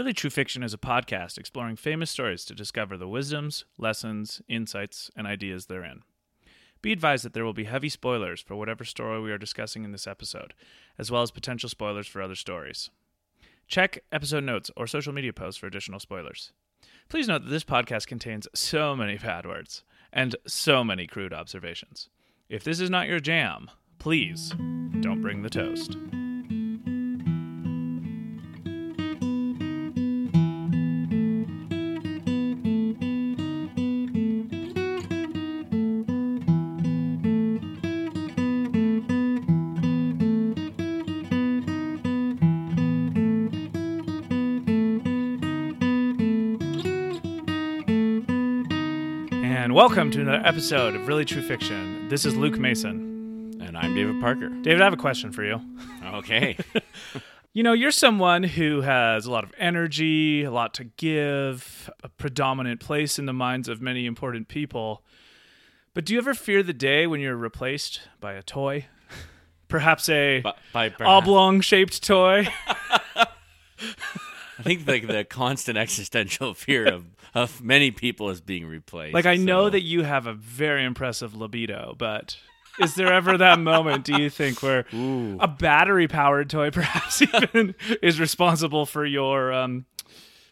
Really True Fiction is a podcast exploring famous stories to discover the wisdoms, lessons, insights, and ideas therein. Be advised that there will be heavy spoilers for whatever story we are discussing in this episode, as well as potential spoilers for other stories. Check episode notes or social media posts for additional spoilers. Please note that this podcast contains so many bad words and so many crude observations. If this is not your jam, please don't bring the toast. Welcome to another episode of Really True Fiction. This is Luke Mason. And I'm David Parker. David, I have a question for you. Okay. You know, you're someone who has a lot of energy, a lot to give, a predominant place in the minds of many important people. But do you ever fear the day when you're replaced by a toy? Perhaps a By, by oblong shaped toy? I think the, the constant existential fear of, of many people is being replaced. Like, I know that you have a very impressive libido, but is there ever that moment, do you think, where Ooh. a battery powered toy perhaps even is responsible for your um,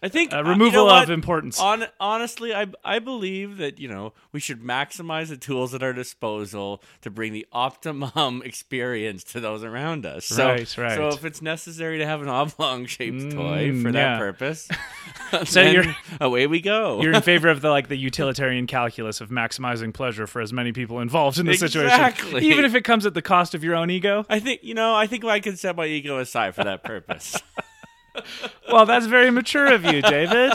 I think uh, uh, you removal know of importance? On, honestly, I I believe that you know we should maximize the tools at our disposal to bring the optimum experience to those around us. So, Right, right. So if it's necessary to have an oblong shaped toy Mm, for that yeah. purpose, So you're- away we go. You're in favor of the like the utilitarian calculus of maximizing pleasure for as many people involved in the situation, Exactly. even if it comes at the cost of your own ego. I think you know. I think I can set my ego aside for that purpose. Well, that's very mature of you, David.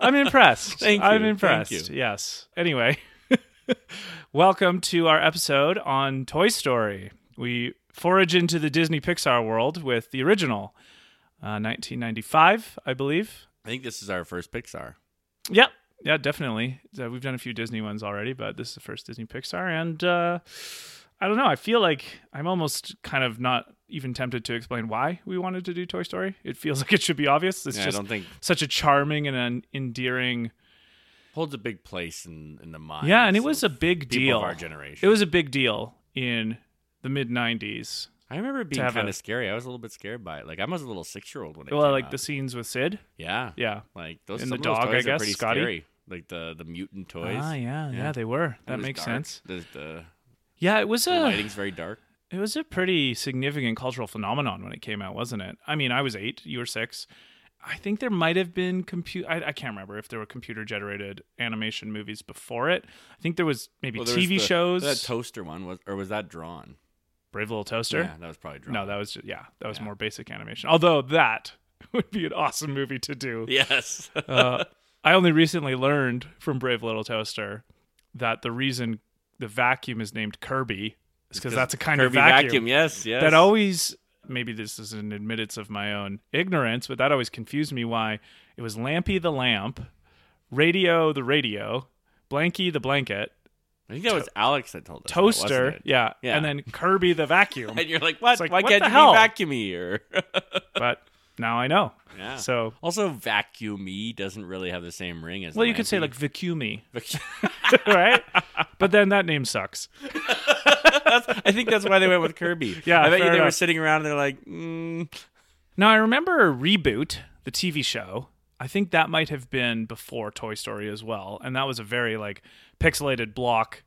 I'm impressed. Thank you, I'm impressed. you. Yes. Anyway, welcome to our episode on Toy Story. We forage into the Disney Pixar world with the original, uh, 1995, I believe. I think this is our first Pixar. Yep. Yeah, definitely. Uh, we've done a few Disney ones already, but this is the first Disney Pixar. And uh, I don't know. I feel like I'm almost kind of not even tempted to explain why we wanted to do Toy Story. It feels like it should be obvious. It's Yeah, I just don't think such a charming and an endearing. holds a big place in in the mind. Yeah, and it was a big deal. of our generation. It was a big deal in the mid 90s. I remember it being kind of scary. I was a little bit scared by it. Like I was a little six year old when it Well, like out. the scenes with Sid. yeah, Yeah. like those And the dog, I guess, pretty Scotty? scary. Like the the mutant toys. Ah, yeah, yeah, Yeah. they were. That makes dark. sense. The, the, Yeah, it was the a lighting's very dark. It was a pretty significant cultural phenomenon when it came out, wasn't it? I mean, I was eight, you were six. I think there might have been compute. I, I can't remember if there were computer generated animation movies before it. I think there was maybe Well, there was TV the- shows. That toaster one was, or was that drawn? Brave Little Toaster. Yeah, that was probably drawn. No, that was just, yeah, that was Yeah. more basic animation. Although that would be an awesome movie to do. yes. Uh, I only recently learned from Brave Little Toaster that the reason the vacuum is named Kirby because that's a kind Kirby of vacuum. Yes, yes. that always maybe this is an admittance of my own ignorance, but that always confused me why it was Lampy the lamp, Radio the radio, Blanky the blanket, I think that was Alex that told us. that, Toaster, it? yeah, Yeah. and then Kirby the vacuum. And you're like, what? like, Why what can't you hell? be vacuumy? Or but now I know. yeah. So also, vacuumy doesn't really have the same ring as. well, you could say like. Vicumi, right? but then that name sucks. I think that's why they went with Kirby. Yeah, I bet you they were sitting around and they're like, mm, Now I remember Reboot, the TV show. I think that might have been before Toy Story as well, and that was a very like pixelated block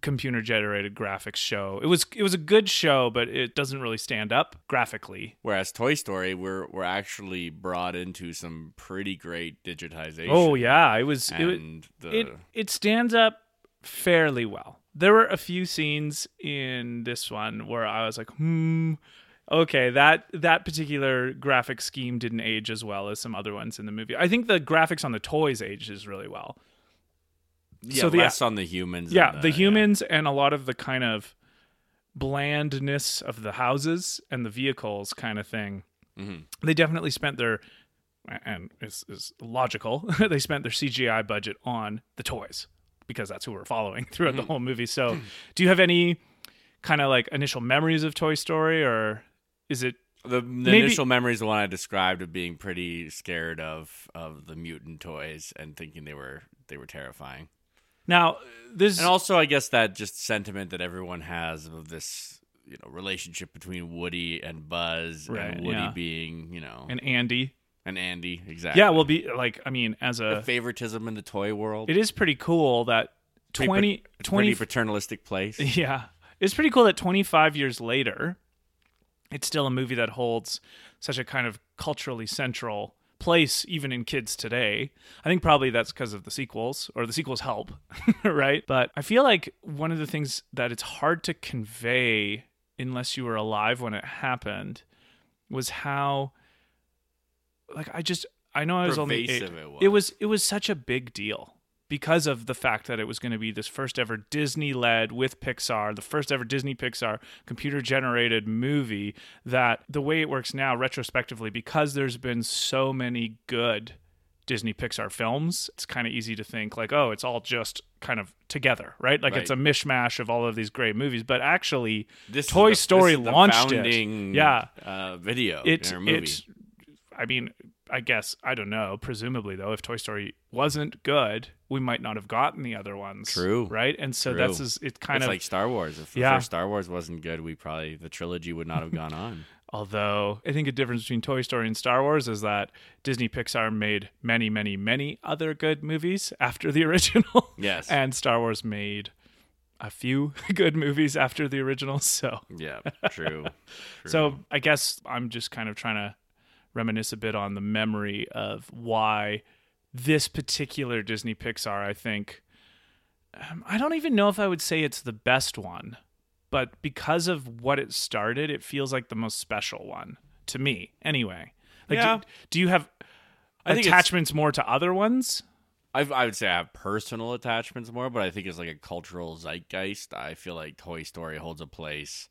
computer generated graphics show. It was it was a good show, but it doesn't really stand up graphically. whereas Toy Story, we're we're actually brought into some pretty great digitization. Oh yeah, it was it, the it it stands up fairly well. There were a few scenes in this one where I was like, hmm, okay, that that particular graphic scheme didn't age as well as some other ones in the movie. I think the graphics on the toys ages really well. Yeah, so the- less on the humans. Yeah, and the humans and a lot of the kind of blandness of the houses and the vehicles kind of thing. Mhm. They definitely spent their and it's, it's logical. they spent their CGI budget on the toys because that's who we're following throughout the whole movie. So, do you have any kind of like initial memories of Toy Story, or is it The, the Maybe- initial memory is the one I described of being pretty scared of of the mutant toys and thinking they were they were terrifying. Now, this And also, I guess that just sentiment that everyone has of this, you know, relationship between Woody and Buzz, Right, and Woody yeah. being, you know, and Andy. and Andy, exactly. Yeah, will be like I mean, as the a favoritism in the toy world. it is pretty cool that Pretty 20, pa- it's 20 pretty paternalistic place. Yeah. It's pretty cool that 25 years later, it's still a movie that holds such a kind of culturally central place, even in kids today. I think probably that's because of the sequels, or the sequels help, right? But I feel like one of the things that it's hard to convey unless you were alive when it happened was how, like, I just, I know I was only eight. Pervasive it was. It was it was such a big deal because of the fact that it was going to be this first ever Disney led with Pixar, the first ever Disney Pixar computer generated movie that the way it works now retrospectively because there's been so many good Disney Pixar films, it's kind of easy to think like, oh, it's all just kind of together, right? Like Right. it's a mishmash of all of these great movies, but actually This is Toy the- Story this launched it. Yeah. uh, video movie. it's I mean, I guess I don't know. Presumably, though, if Toy Story wasn't good, we might not have gotten the other ones. True. right? And so True. that's is it kind it's of like Star Wars. If the Yeah. first Star Wars wasn't good, we probably the trilogy would not have gone on. Although I think a difference between Toy Story and Star Wars is that Disney Pixar made many, many, many other good movies after the original. Yes. and Star Wars made a few good movies after the original. So, yeah, true. true. so I guess I'm just kind of trying to reminisce a bit on the memory of why this particular Disney Pixar. I think um, I don't even know if I would say it's the best one, but because of what it started, it feels like the most special one to me. Anyway, like, Yeah. do, do you have I think attachments more to other ones? I've, I would say I have personal attachments more, but I think it's like a cultural zeitgeist. I feel like Toy Story holds a place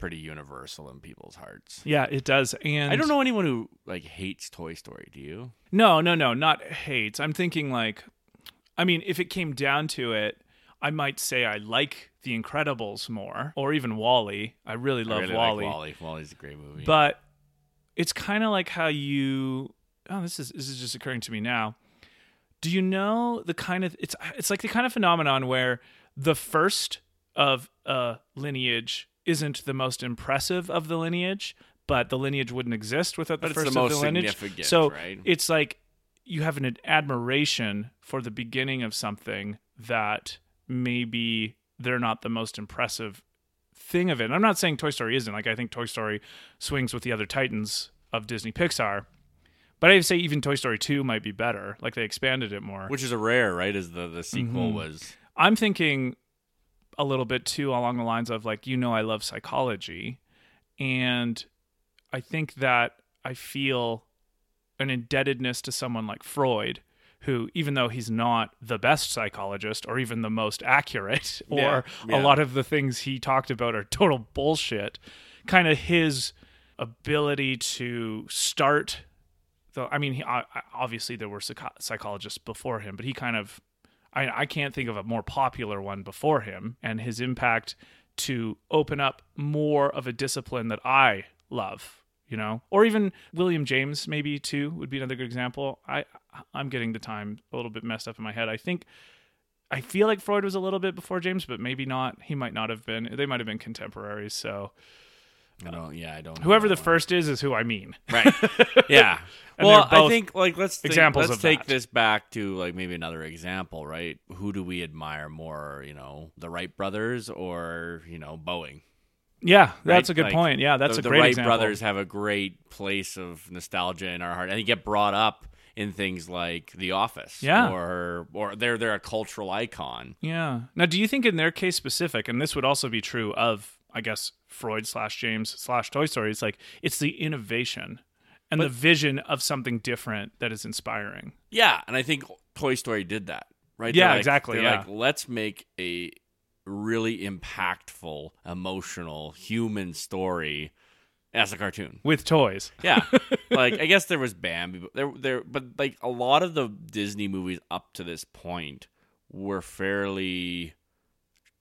pretty universal in people's hearts. Yeah, it does. And I don't know anyone who like hates Toy Story. Do you? No, no, no, not hates. I'm thinking like, I mean, if it came down to it, I might say I like The Incredibles more, or even WALL-E. I really love I really WALL-E, Like WALL-E. WALL-E's a great movie. but it's kind of like how you. Oh, this is this is just occurring to me now. Do you know the kind of it's it's like the kind of phenomenon where the first of a lineage isn't the most impressive of the lineage, but the lineage wouldn't exist without the But it's the first most of the lineage. significant, so right? it's like you have an admiration for the beginning of something that maybe they're not the most impressive thing of it. And I'm not saying Toy Story isn't. Like I think Toy Story swings with the other titans of Disney Pixar. But I'd say even Toy Story 2 might be better. Like they expanded it more. which is a rare, right? As the the sequel Mm-hmm. was. I'm thinking a little bit too along the lines of like, you know, I love psychology. And I think that I feel an indebtedness to someone like Freud, who, even though he's not the best psychologist or even the most accurate, or Yeah, a lot of the things he talked about are total bullshit, kind of his ability to start the i mean he, obviously there were psycho- psychologists before him but he kind of I, I can't think of a more popular one before him and his impact to open up more of a discipline that i love you know? Or even william james maybe too would be another good example. I i'm getting the time a little bit messed up in my head. I think i feel like freud was a little bit before james but maybe not. He might not have been. They might have been contemporaries so I don't. Yeah, I don't. whoever that the one. first is is who i mean Right. Yeah. And well, they're I both think like let's think, examples let's of take that. this back to like maybe another example, right? Who do we admire more? You know, the Wright brothers or you know Boeing? yeah that's right? a good Like, point yeah that's the, a the great Wright example brothers have a great place of nostalgia in our heart, and they get brought up in things like The Office. Yeah. Or or they're they're a cultural icon. Yeah. Now, do you think in their case specific, and this would also be true of, I guess, Freud slash James slash Toy Story, it's like it's the innovation and the vision of something different that is inspiring. Yeah, and I think Toy Story did that, right? Yeah, They're like- exactly, They're yeah. like, let's make a really impactful, emotional, human story as a cartoon. With toys. Yeah, like I guess there was Bambi, but there, there, but like a lot of the Disney movies up to this point were fairly.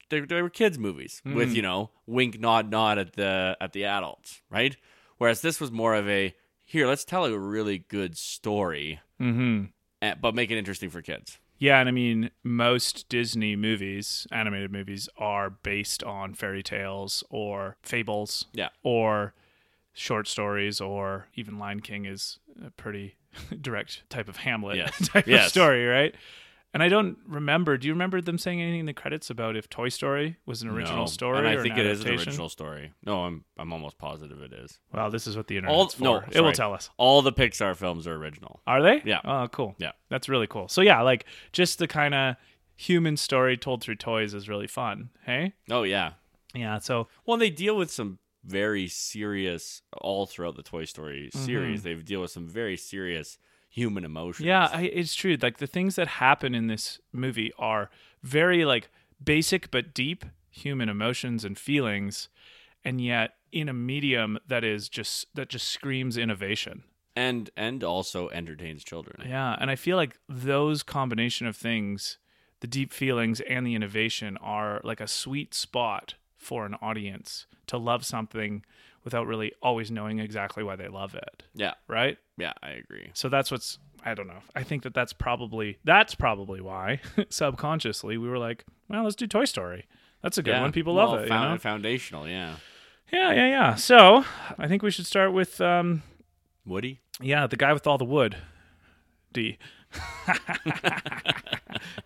They, they were kids movies Mm. with you know wink nod nod at the at the adults right Whereas this was more of a here, let's tell a really good story, Mm-hmm. eh, but make it interesting for kids. Yeah, and I mean, most Disney movies, animated movies, are based on fairy tales or fables. Yeah. Or short stories, or even Lion King is a pretty direct type of Hamlet Yes. type of story, right? And I don't remember. Do you remember them saying anything in the credits about if Toy Story was an original No, story? and I think an it is an original story. No, I'm I'm almost positive it is. Well, this is what the All internet's for. no, it will tell us. All the Pixar films are original. Are they? Yeah. Oh, cool. Yeah. That's really cool. So yeah, like just the kind of human story told through toys is really fun. Hey. Oh yeah. Yeah. So Well, they deal with some very serious all throughout the Toy Story Mm-hmm. series. They deal with some very serious human emotions. yeah, I, it's true. Like the things that happen in this movie are very like basic but deep human emotions and feelings, and yet in a medium that is just that just screams innovation. and and also entertains children. Yeah, and I feel like those combination of things, the deep feelings and the innovation are like a sweet spot for an audience to love something without really always knowing exactly why they love it, Yeah, right? yeah, I agree. So that's what's I don't know. I think that that's probably that's probably why subconsciously we were like, well, let's do Toy Story. That's a good yeah. one. People well, love it, found- you know? Foundational, yeah. Yeah, yeah, yeah. So, I think we should start with um Woody. Yeah, the guy with all the wood. D.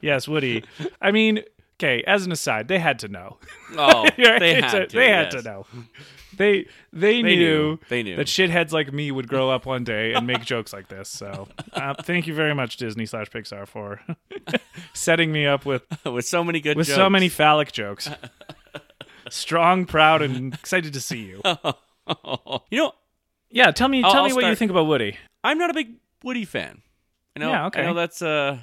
yes, Woody. I mean, okay, as an aside, they had to know. Oh, Right? they had to. They had yes. to know. They they, They knew, knew. They knew. that shitheads like me would grow up one day and make jokes like this. So, uh, thank you very much, Disney slash Pixar, for setting me up with with so many good with so many phallic jokes. Strong, proud, and excited to see you. you know, Yeah, tell me, I'll- tell I'll me what you think about Woody. I'm not a big Woody fan. I know, Yeah, okay. I know that's uh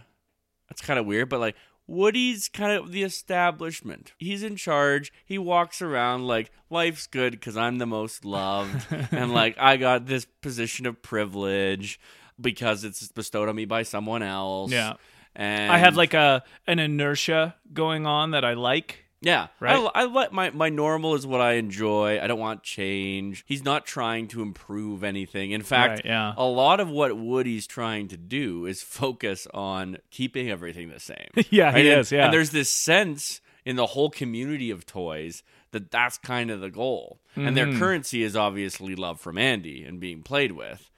that's kind of weird, but like Woody's kind of the establishment. He's in charge. He walks around like life's good because I'm the most loved, and like I got this position of privilege because it's bestowed on me by someone else. Yeah. and I have like a an inertia going on that I like. Yeah, Right? I, I let my my normal is what I enjoy. I don't want change. He's not trying to improve anything. In fact, Right, yeah. a lot of what Woody's trying to do is focus on keeping everything the same. Yeah, he And- is, yeah. and there's this sense in the whole community of toys that that's kind of the goal, and Mm-hmm. their currency is obviously love from Andy and being played with,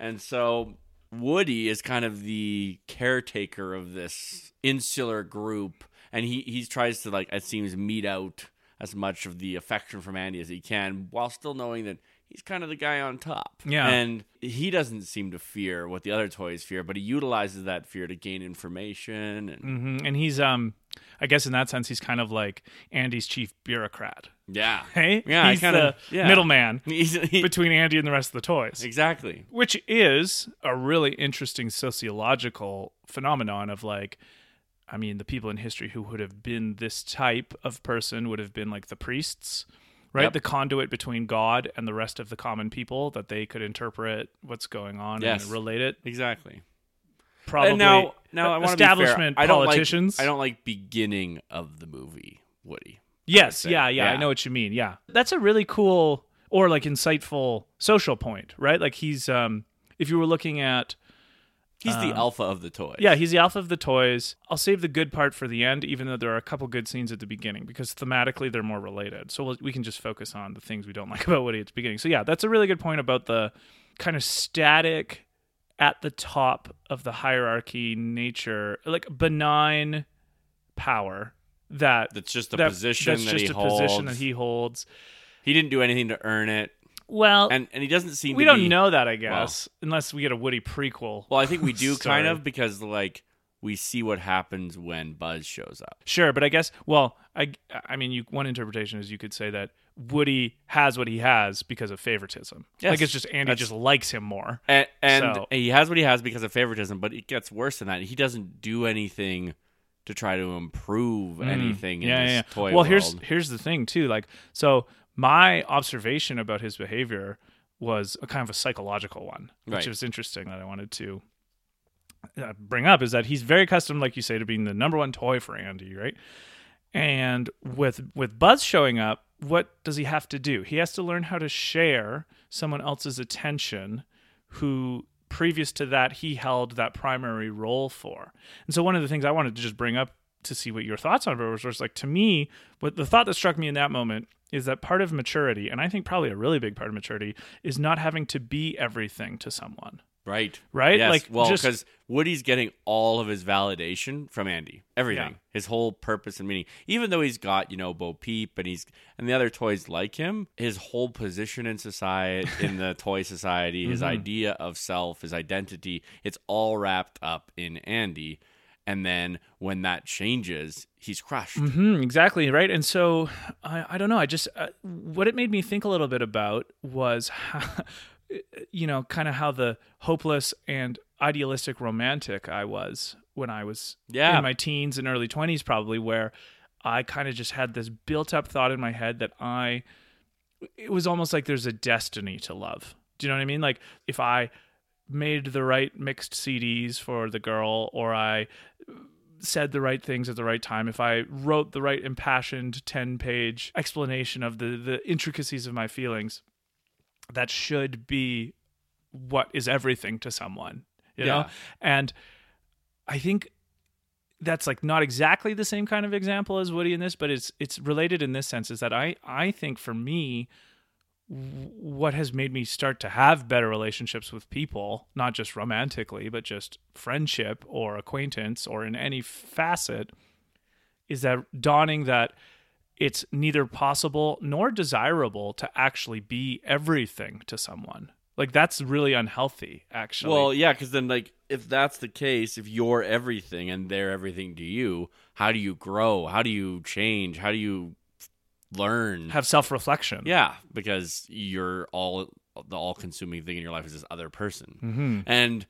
and so. Woody is kind of the caretaker of this insular group, and he he tries to like it seems mete out as much of the affection from Andy as he can, while still knowing that he's kind of the guy on top. Yeah. and he doesn't seem to fear what the other toys fear, but he utilizes that fear to gain information. And hmm And he's um, I guess in that sense, he's kind of like Andy's chief bureaucrat. yeah, Hey, yeah, he's kinda- the yeah. middleman he, between Andy and the rest of the toys. exactly. which is a really interesting sociological phenomenon of like i mean the people in history who would have been this type of person would have been like the priests right Yep. the conduit between god and the rest of the common people that they could interpret what's going on Yes. and relate it Exactly. probably and now, now I want fair. establishment I don't politicians Like, I don't like beginning of the movie Woody. yes say. yeah, yeah i know what you mean yeah that's a really cool or like insightful social point right like he's um if you were looking at He's the alpha of the toys. Um, Yeah, he's the alpha of the toys. I'll save the good part for the end, even though there are a couple good scenes at the beginning because thematically they're more related. So we'll, we can just focus on the things we don't like about Woody at the beginning. So yeah, that's a really good point about the kind of static at the top of the hierarchy nature, like benign power that That's just a that- position that's that just a holds. position that he holds. He didn't do anything to earn it, Well, and and he doesn't seem. we to don't be- know that, I guess, unless we get a Woody prequel. Well, I think we do kind of because like we see what happens when Buzz shows up. Sure, but I guess well, I I mean, you one interpretation is you could say that Woody has what he has because of favoritism. Yes. Like it's just Andy just likes him more. And, and So- he has what he has because of favoritism, but it gets worse than that. He doesn't do anything to try to improve anything in Mm. yeah, this yeah. yeah. toy well, world. here's here's the thing too. Like, so my observation about his behavior was a kind of a psychological one, which Right. was interesting that I wanted to uh, bring up. Is that he's very accustomed, like you say, to being the number one toy for Andy, right? And with with Buzz showing up, what does he have to do? He has to learn how to share someone else's attention who previous to that he held that primary role for. And so one of the things I wanted to just bring up to see what your thoughts on it was, was like to me, what the thought that struck me in that moment is that part of maturity, and I think probably a really big part of maturity, is not having to be everything to someone. Right. Right? Yes. Like, well, just- because Woody's getting all of his validation from Andy. Everything. Yeah. His whole purpose and meaning. Even though he's got, you know, Bo Peep and he's and the other toys like him, his whole position in society in the toy society, his Mm-hmm. idea of self, his identity, it's all wrapped up in Andy. And then when that changes, he's crushed. hmm exactly right. And so I, I don't know. I just uh, what it made me think a little bit about was, how, you know, kind of how the hopeless and idealistic romantic I was when I was Yeah. in my teens and early twenties, probably where I kind of just had this built up thought in my head that I, it was almost like there's a destiny to love. Do you know what I mean? Like if I made the right mixed CDs for the girl, or I said the right things at the right time, if I wrote the right impassioned 10 page explanation of the, the intricacies of my feelings, that should be what is everything to someone, you know? Yeah. And I think that's like not exactly the same kind of example as Woody in this, but it's it's related in this sense is that I I think for me what has made me start to have better relationships with people, not just romantically, but just friendship or acquaintance or in any facet, is that dawning that it's neither possible nor desirable to actually be everything to someone. Like that's really unhealthy, actually. Well, yeah, because then, like, if that's the case, if you're everything and they're everything to you, how do you grow? How do you change? How do you learn? have self-reflection. yeah, because you're all the all-consuming thing in your life is this other person, Mm-hmm. and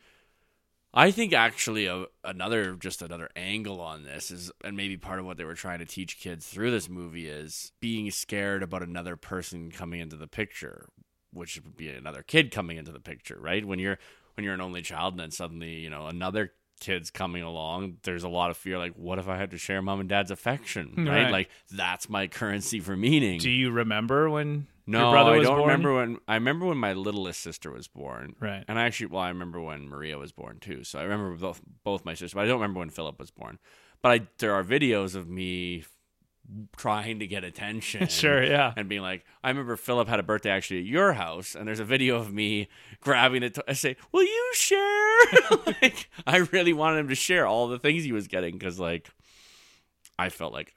I think actually a, another just another angle on this is, and maybe part of what they were trying to teach kids through this movie is being scared about another person coming into the picture, which would be another kid coming into the picture, right? When you're when you're an only child and then suddenly you know another kid's coming along, there's a lot of fear. Like, what if I had to share mom and dad's affection, right? Right. Like that's my currency for meaning. Do you remember when No, your brother I was don't born? remember when. I remember when my littlest sister was born. Right. And I actually, well, I remember when Maria was born too. So I remember both both my sisters, but I don't remember when Philip was born. But I, there are videos of me trying to get attention. Sure, yeah. And being like, I remember Philip had a birthday actually at your house, and there's a video of me grabbing it. I say, "Will you share?" like, I really wanted him to share all the things he was getting because, like, I felt like.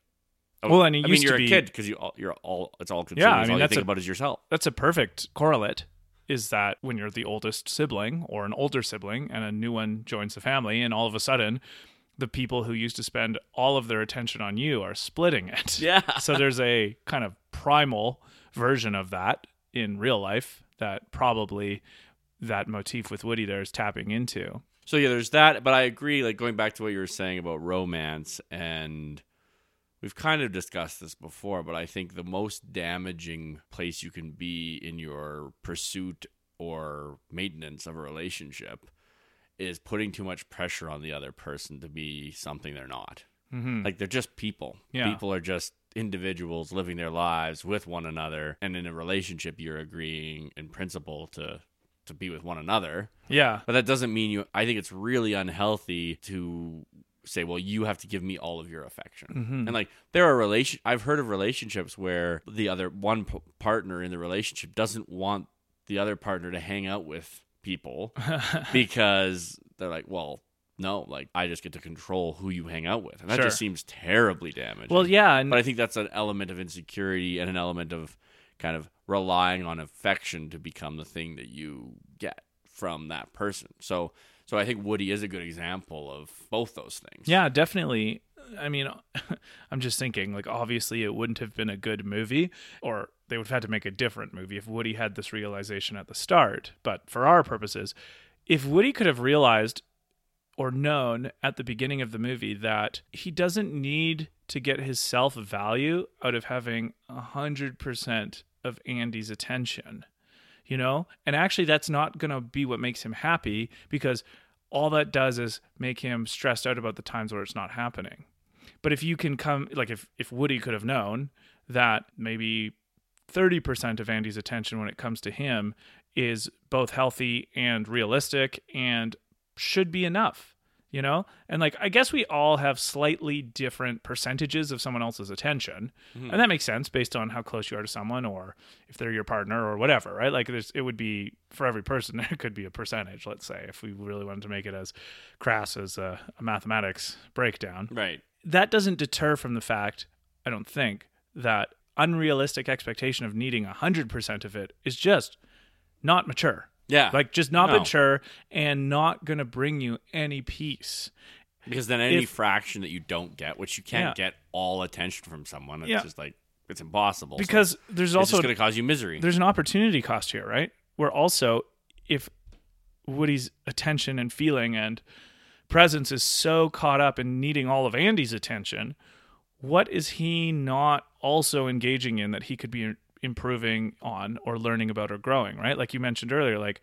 oh, Well, and I mean, you're to a be- kid because you all, you're all it's all consuming. Yeah, I all mean, you that's think a- about is yourself. That's a perfect correlate. Is that when you're the oldest sibling or an older sibling and a new one joins the family, and all of a sudden, the people who used to spend all of their attention on you are splitting it. Yeah. so there's a kind of primal version of that in real life that probably that motif with Woody there is tapping into. So yeah, there's that, but I agree. Like going back to what you were saying about romance, and we've kind of discussed this before, but I think the most damaging place you can be in your pursuit or maintenance of a relationship is putting too much pressure on the other person to be something they're not. Mm-hmm. Like they're just people. Yeah. People are just individuals living their lives with one another, and in a relationship, you're agreeing in principle to to be with one another. Yeah. But that doesn't mean you. I think it's really unhealthy to say, "Well, you have to give me all of your affection." Mhm. And like there are relation. I've heard of relationships where the other one p- partner in the relationship doesn't want the other partner to hang out with people because they're like, "Well, no, like I just get to control who you hang out with," and that Sure. just seems terribly damaging. Well, yeah, and But I think that's an element of insecurity and an element of kind of relying on affection to become the thing that you get from that person. So so I think Woody is a good example of both those things. Yeah, definitely. I mean, I'm just thinking, like, obviously, it wouldn't have been a good movie, or they would have had to make a different movie if Woody had this realization at the start. But for our purposes, if Woody could have realized or known at the beginning of the movie that he doesn't need to get his self value out of having 100% of Andy's attention, you know? And actually, that's not going to be what makes him happy because all that does is make him stressed out about the times where it's not happening. But if you can come, like if if Woody could have known that maybe thirty percent of Andy's attention when it comes to him is both healthy and realistic and should be enough you know? And like i guess we all have slightly different percentages of someone else's attention. Mm-hmm. And that makes sense based on how close you are to someone or if they're your partner or whatever right? Like there's it would be for every person there could be a percentage let's say if we really wanted to make it as crass as a, a mathematics breakdown. Right. That doesn't deter from the fact i don't think that unrealistic expectation of needing 100% of it is just not mature Yeah. like just not No. mature and not gonna bring you any peace because then any if- fraction that you don't get, which you can't Yeah. get all attention from someone, it's Yeah. just like it's impossible. So because there's also going to cause you misery. there's an opportunity cost here right where also if woody's attention and feeling and presence is so caught up in needing all of andy's attention what is he not also engaging in that he could be improving on or learning about or growing right like you mentioned earlier like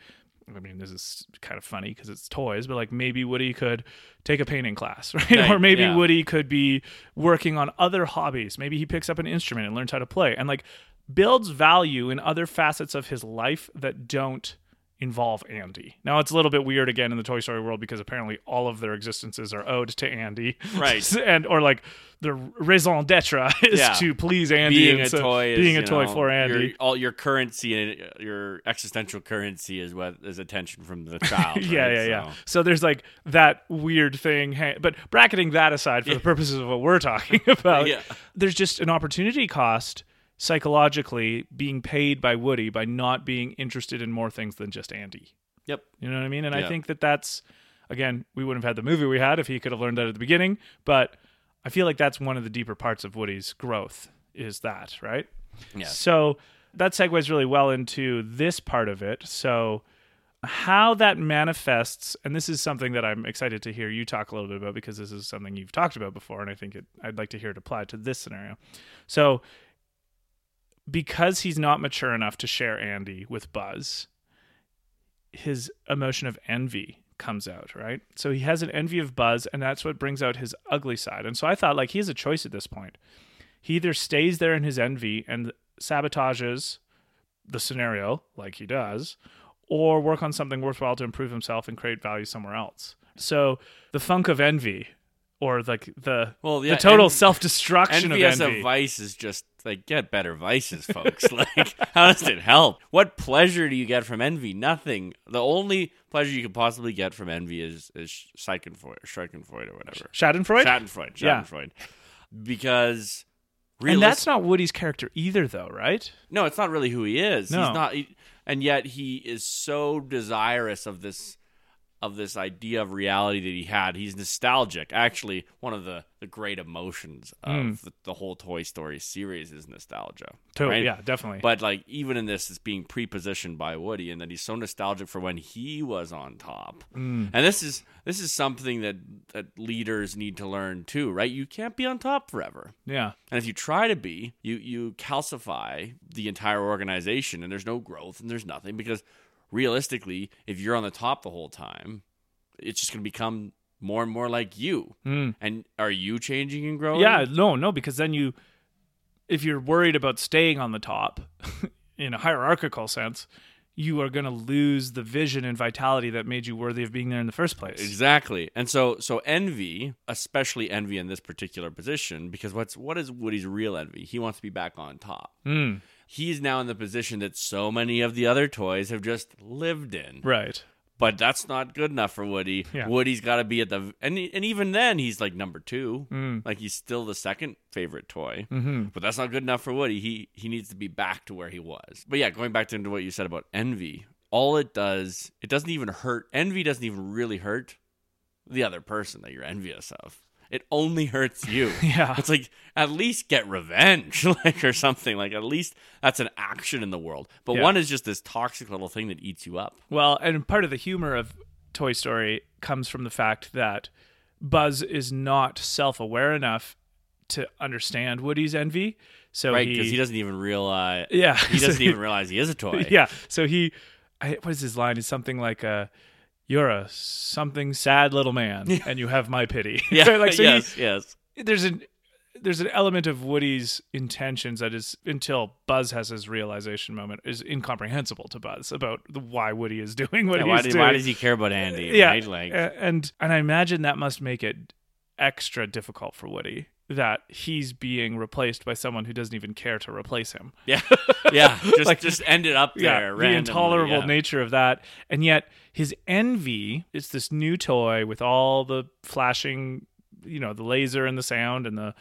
I mean, this is kind of funny because it's toys, but like maybe Woody could take a painting class, right? Right, or maybe yeah. Woody could be working on other hobbies. Maybe he picks up an instrument and learns how to play and like builds value in other facets of his life that don't involve Andy. Now, it's a little bit weird again in the Toy Story world because apparently all of their existences are owed to Andy. Right. and or like the raison d'etre is Yeah. to please Andy. being a so- toy, is, being a toy know, for Andy. Your, all your currency and uh, your existential currency is what is attention from the child. yeah, right? yeah, yeah. So- So there's like that weird thing. But bracketing that aside for the purposes of what we're talking about, Yeah. there's just an opportunity cost psychologically being paid by Woody by not being interested in more things than just Andy. Yep. You know what I mean? And I think that that's again, we wouldn't have had the movie we had if he could have learned that at the beginning. But I feel like that's one of the deeper parts of Woody's growth is that right. Yeah. So that segues really well into this part of it. So how that manifests, and this is something that I'm excited to hear you talk a little bit about because this is something you've talked about before, and I think it, I'd like to hear it applied to this scenario. So because he's not mature enough to share Andy with Buzz, his emotion of envy comes out, right? So he has an envy of Buzz, and that's what brings out his ugly side. And so I thought, like, he has a choice at this point. He either stays there in his envy and sabotages the scenario, like he does, or work on something worthwhile to improve himself and create value somewhere else. So the funk of envy, or like the Well, yeah, the total self destruction of Envy as a vice is just like get better vices, folks. like, how does it help? What pleasure do you get from envy? Nothing. The only pleasure you could possibly get from envy is is Schadenfreude, Schadenfreude or whatever. Schadenfreude, Schadenfreude, Yeah. Schadenfreude. Because and that's not Woody's character either, though, right? no, it's not really who he is. No. He's not, he- and yet he is so desirous of this of this idea of reality that he had. He's nostalgic. Actually, one of the the great emotions of the, the whole Toy Story series is nostalgia. Totally, right? yeah, definitely. But like even in this, it's being prepositioned by Woody, and that he's so nostalgic for when he was on top. Mm. And this is this is something that that leaders need to learn too, right? You can't be on top forever. yeah, And if you try to be, you you calcify the entire organization, and there's no growth, and there's nothing because realistically, if you're on the top the whole time, it's just going to become more and more like you. Mm. And are you changing and growing? yeah, no, no, because then you, if you're worried about staying on the top, in a hierarchical sense, you are going to lose the vision and vitality that made you worthy of being there in the first place. Exactly. And so so envy, especially envy in this particular position, because what's what is Woody's real envy? He wants to be back on top. Mm, He's now in the position that so many of the other toys have just lived in. right. But that's not good enough for Woody. Yeah. Woody's got to be at the and and even then he's like number 2. Mm. Like he's still the second favorite toy. Mm-hmm. But that's not good enough for Woody. He he needs to be back to where he was. But yeah, going back to into what you said about envy, all it does, it doesn't even hurt. Envy doesn't even really hurt the other person that you're envious of. It only hurts you. Yeah. It's like at least get revenge, like or something. Like at least that's an action in the world. But Yeah. one is just this toxic little thing that eats you up. Well, and part of the humor of Toy Story comes from the fact that Buzz is not self-aware enough to understand Woody's envy. So Right? Because he, doesn't even realize. yeah, He doesn't even realize he is a toy. yeah. So he, I, what is his line? Is something like, uh, "You're a something sad little man, and you have my pity." Yeah. like so yes. he, yes. there's an there's an element of Woody's intentions that is until Buzz has his realization moment is incomprehensible to Buzz about the, why Woody is doing what Yeah, he's why, did, doing. why does he care about Andy? yeah, right? Like, and and I imagine that must make it extra difficult for Woody that he's being replaced by someone who doesn't even care to replace him. yeah, yeah. Just Like, just ended up there. yeah, the intolerable yeah. nature of that, and yet his envy is this new toy with all the flashing, you know, the laser and the sound and the.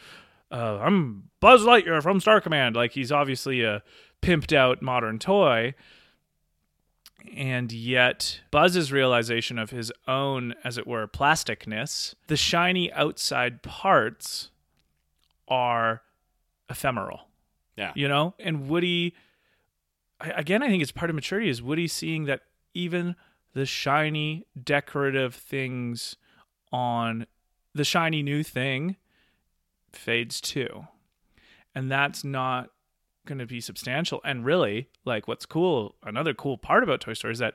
Uh, I'm Buzz Lightyear from Star Command. Like he's obviously a pimped out modern toy, and yet Buzz's realization of his own, as it were, plasticness, the shiny outside parts are ephemeral. Yeah, you know? And woody again i think it's part of maturity is woody seeing that even the shiny decorative things on the shiny new thing fades too. And that's not going to be substantial. And really like what's cool another cool part about toy story is that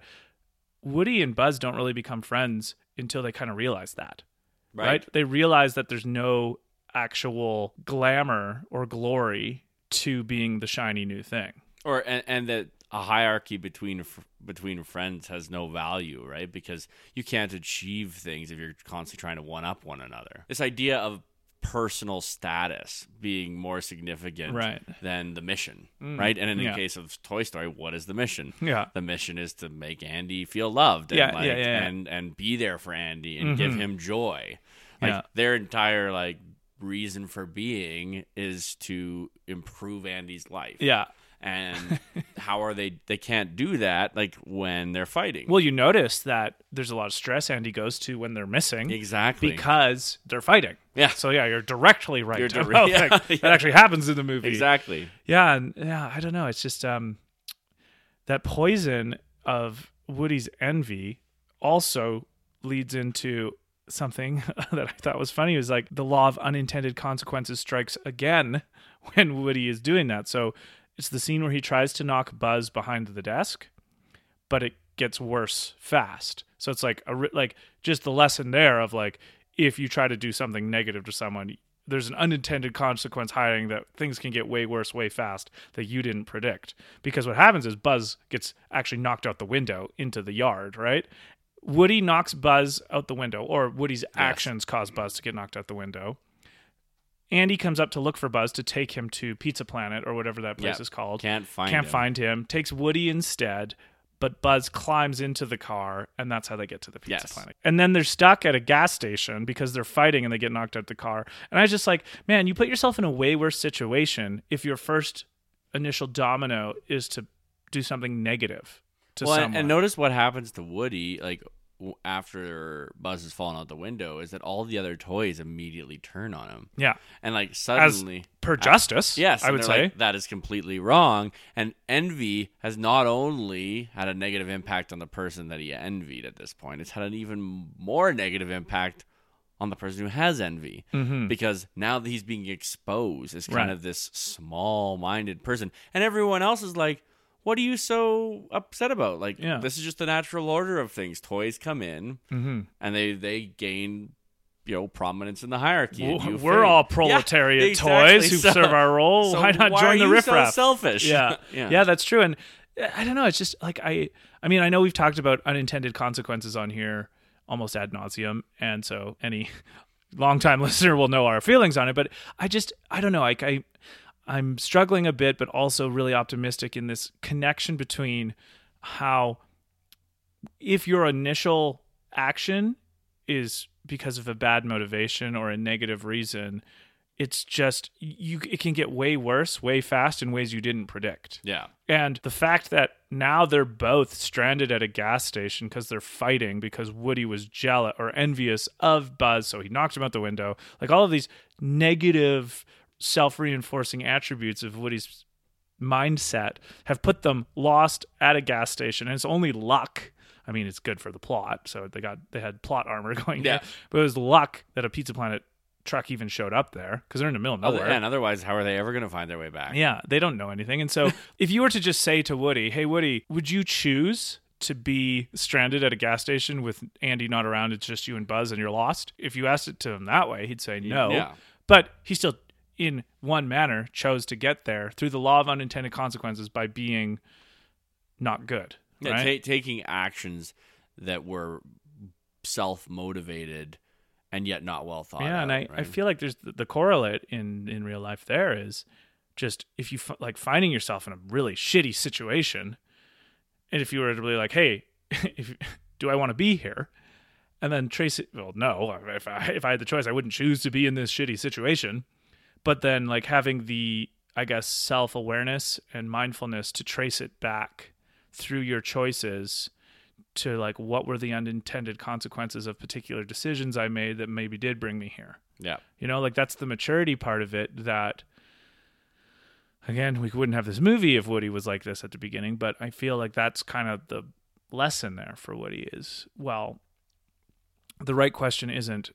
woody and buzz don't really become friends until they kind of realize that right. They realize that there's no actual glamour or glory to being the shiny new thing. Or and, and that a hierarchy between between friends has no value, right? Because you can't achieve things if you're constantly trying to one up one another. This idea of personal status being more significant Right. than the mission, mm. right? And in yeah. the case of Toy Story, what is the mission? Yeah. The mission is to make Andy feel loved and Yeah, like yeah, yeah, and and be there for Andy and mm-hmm. give him joy. Like their entire like reason for being is to improve Andy's life Yeah. and how are they they can't do that like when they're fighting Well, you notice that there's a lot of stress Andy goes to when they're missing exactly because they're fighting. Yeah. So yeah, you're directly right. You're about yeah, that. yeah. That actually happens in the movie. exactly Yeah, and yeah, I don't know. It's just um that poison of Woody's envy also leads into something that I thought was funny. Was like the law of unintended consequences strikes again when Woody is doing that. So it's the scene where he tries to knock Buzz behind the desk, but it gets worse fast. So it's like a like just the lesson there of like if you try to do something negative to someone, there's an unintended consequence hiding that things can get way worse way fast that you didn't predict. Because what happens is Buzz gets actually knocked out the window into the yard, right? Woody knocks Buzz out the window, or Woody's actions cause Buzz to get knocked out the window. Andy comes up to look for Buzz to take him to Pizza Planet or whatever that place Yep. is called. can't find Can't him. find him. Takes Woody instead, but Buzz climbs into the car, and that's how they get to the Pizza Yes. Planet. And then they're stuck at a gas station because they're fighting and they get knocked out the car. And I was just like, man, you put yourself in a way worse situation if your first initial domino is to do something negative to well, someone. and notice what happens to woody like after buzz has fallen out the window is that all the other toys immediately turn on him yeah, and like as suddenly per justice, Yes, I would say. like, that is completely wrong. And envy has not only had a negative impact on the person that he envied at this point, it's had an even more negative impact on the person who has envy. Mhm. Because now that he's being exposed as kind Right. of this small minded person, and everyone else is like, what are you so upset about? Like, Yeah. this is just the natural order of things. Toys come in hmm and they, they gain. You know, prominence in the hierarchy. you We're all Yeah, proletariat exactly. toys who So- serve our role. so why not why join the riffraff? So selfish. yeah. yeah, yeah, that's true. And uh, I don't know. It's just like I. I mean, I know we've talked about unintended consequences on here almost ad nauseum, and so any longtime listener will know our feelings on it. But I just, I don't know. Like I, I'm struggling a bit, but also really optimistic in this connection between how, if your initial action is because of a bad motivation or a negative reason, it's just you. It can get way worse, way fast in ways you didn't predict. yeah. And the fact that now they're both stranded at a gas station because they're fighting because Woody was jealous or envious of Buzz, so he knocked him out the window. Like all of these negative, self reinforcing attributes of Woody's mindset have put them lost at a gas station. And it's only luck. I mean, it's good for the plot. So they got they had plot armor going. Yeah. there. But it was luck that a Pizza Planet truck even showed up there because they're in the middle of nowhere. and otherwise, how are they ever going to find their way back? Yeah, they don't know anything. And so if you were to just say to Woody, "Hey Woody, would you choose to be stranded at a gas station with Andy not around, it's just you and Buzz and you're lost?" If you asked it to him that way, he'd say no. Yeah. But he still, in one manner, chose to get there through the law of unintended consequences by being not good. Yeah, right? ta- taking actions that were self motivated and yet not well thought. yeah, out, and I, I feel like there's the, the correlate in in real life. There is just if you f- like finding yourself in a really shitty situation, and if you were to be like, hey, if do I want to be here? And then trace it. Well, no. If I if I had the choice, I wouldn't choose to be in this shitty situation. But then, like having the, I guess, self awareness and mindfulness to trace it back through your choices to like what were the unintended consequences of particular decisions I made that maybe did bring me here. yeah, You know, like that's the maturity part of it that again, we wouldn't have this movie if Woody was like this at the beginning, but I feel like that's kind of the lesson there for Woody is well, the right question isn't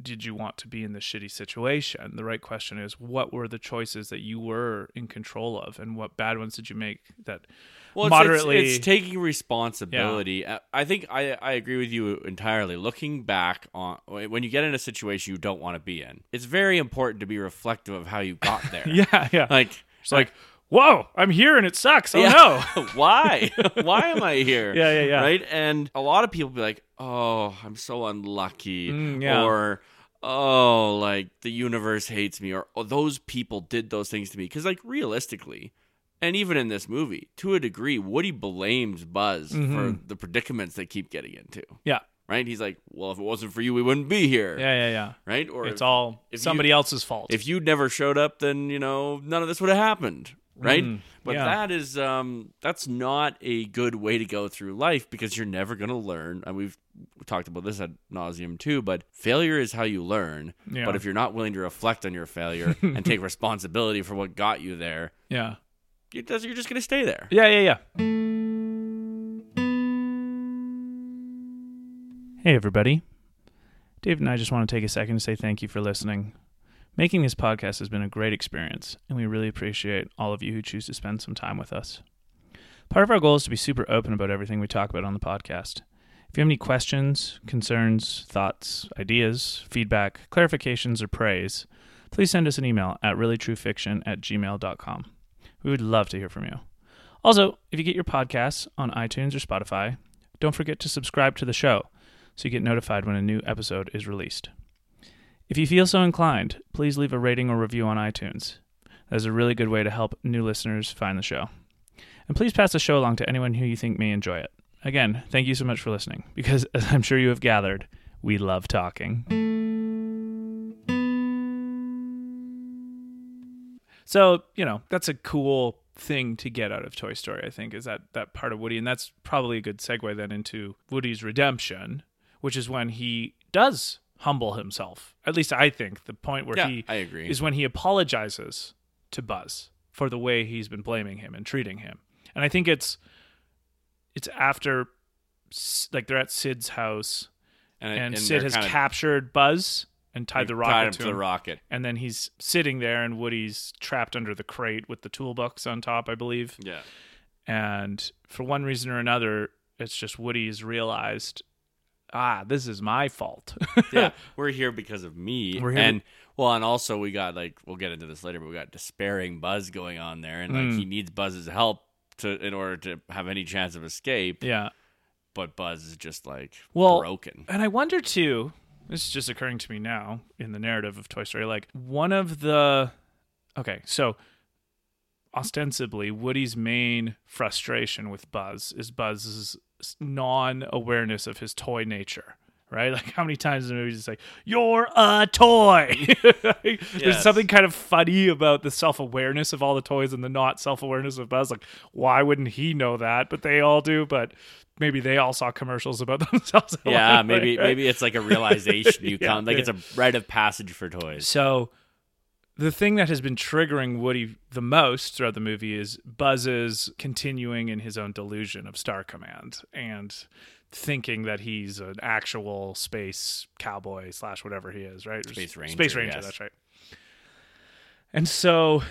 did you want to be in this shitty situation? The right question is what were the choices that you were in control of and what bad ones did you make that well, it's, moderately It's, it's taking responsibility. I- uh, I think I I agree with you entirely. Looking back on when you get in a situation you don't want to be in, it's very important to be reflective of how you got there. Yeah, yeah. like It's like, whoa, I'm here and it sucks. Oh Yeah. no. why? Why am I here? Yeah, yeah, yeah. Right? And a lot of people be like, "Oh, I'm so unlucky," Mm, yeah. or "Oh, like the universe hates me," or oh, "Those people did those things to me." Because, like, realistically, and even in this movie, to a degree, Woody blames Buzz for Mhm. the predicaments they keep getting into. Yeah. Right? He's like, "Well, if it wasn't for you, we wouldn't be here." Yeah, yeah, yeah. Right? Or It's all if you- somebody else's fault. if you'd never showed up, then you know none of this would have happened, right? Mm, but yeah. that is um, that's not a good way to go through life because you're never going to learn. And we've talked about this ad nauseum too. But failure is how you learn. Yeah. But if you're not willing to reflect on your failure and take responsibility for what got you there, yeah. you're just, you're just going to stay there. Yeah, yeah, yeah. Hey, everybody. Dave and I just want to take a second to say thank you for listening. Making this podcast has been a great experience, and we really appreciate all of you who choose to spend some time with us. Part of our goal is to be super open about everything we talk about on the podcast. If you have any questions, concerns, thoughts, ideas, feedback, clarifications, or praise, please send us an email at reallytruefiction at gmail.com. We would love to hear from you. Also, if you get your podcasts on iTunes or Spotify, don't forget to subscribe to the show so you get notified when a new episode is released. If you feel so inclined, please leave a rating or review on iTunes. That is a really good way to help new listeners find the show. And please pass the show along to anyone who you think may enjoy it. Again, thank you so much for listening, because as I'm sure you have gathered, we love talking. So, you know, that's a cool thing to get out of Toy Story, I think, is that that part of Woody. And that's probably a good segue then into Woody's redemption, which is when he does humble himself. At least I think the point where Yeah, he I agree. is when he apologizes to Buzz for the way he's been blaming him and treating him. And I think it's it's after like they're at Sid's house and, Sid they're has kinda- captured Buzz and tied the rocket tied to the rocket. And then he's sitting there, and Woody's trapped under the crate with the toolbox on top, I believe. Yeah. And for one reason or another, it's just Woody's realized, ah, this is my fault. yeah, we're here because of me. We're here and well, and also we got like we'll get into this later, but we got despairing Buzz going on there, and like Mm. he needs Buzz's help to in order to have any chance of escape. yeah. But Buzz is just like Well, broken. And I wonder too, this is just occurring to me now in the narrative of Toy Story, like one of the okay, so ostensibly Woody's main frustration with Buzz is Buzz's non-awareness of his toy nature. Right? Like how many times in the movie just like, You're a toy. There's Yes. something kind of funny about the self-awareness of all the toys and the not self-awareness of Buzz. Like, why wouldn't he know that? But they all do, but maybe they all saw commercials about themselves. Yeah, maybe right? maybe it's like a realization you Yeah, come like yeah. it's a rite of passage for toys. So the thing that has been triggering Woody the most throughout the movie is Buzz's continuing in his own delusion of Star Command and thinking that he's an actual space cowboy slash whatever he is, right? Space Ranger, Space Ranger, yes. that's right. And so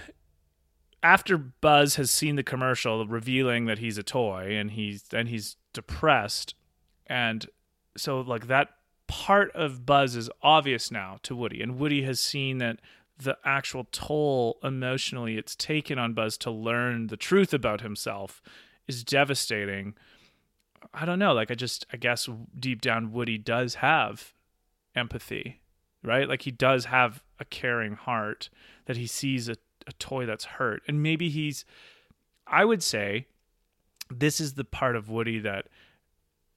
after Buzz has seen the commercial revealing that he's a toy and he's then he's depressed and so like that part of Buzz is obvious now to Woody, and Woody has seen that the actual toll emotionally it's taken on Buzz to learn the truth about himself is devastating. I don't know. Like, I just, I guess deep down, Woody does have empathy, right? Like, he does have a caring heart that he sees a, a toy that's hurt. And maybe he's, I would say, this is the part of Woody that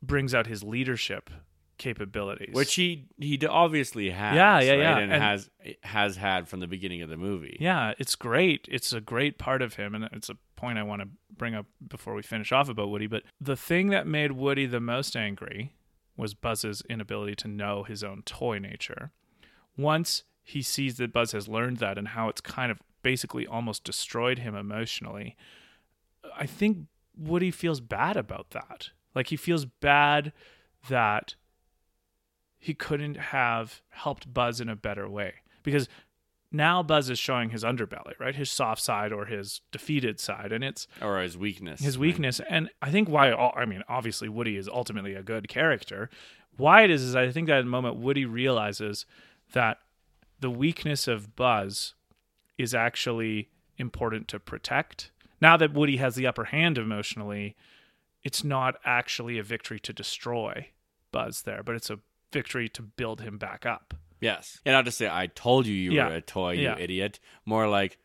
brings out his leadership capabilities, which he he obviously has. Yeah, yeah, right? yeah. and, And- has has had from the beginning of the movie. yeah, it's great. It's a great part of him, and it's a point I want to bring up before we finish off about Woody. But the thing that made Woody the most angry was Buzz's inability to know his own toy nature. Once he sees that Buzz has learned that and how it's kind of basically almost destroyed him emotionally, I think Woody feels bad about that. Like he feels bad that he couldn't have helped Buzz in a better way because now Buzz is showing his underbelly, right? His soft side or his defeated side, and it's Or his weakness. his right? weakness. And I think why I mean, obviously Woody is ultimately a good character. Why it is is I think that moment Woody realizes that the weakness of Buzz is actually important to protect. Now that Woody has the upper hand emotionally, it's not actually a victory to destroy Buzz there, but it's a victory to build him back up. Yes. And not to say I told you you Yeah. were a toy, you Yeah. idiot. More like,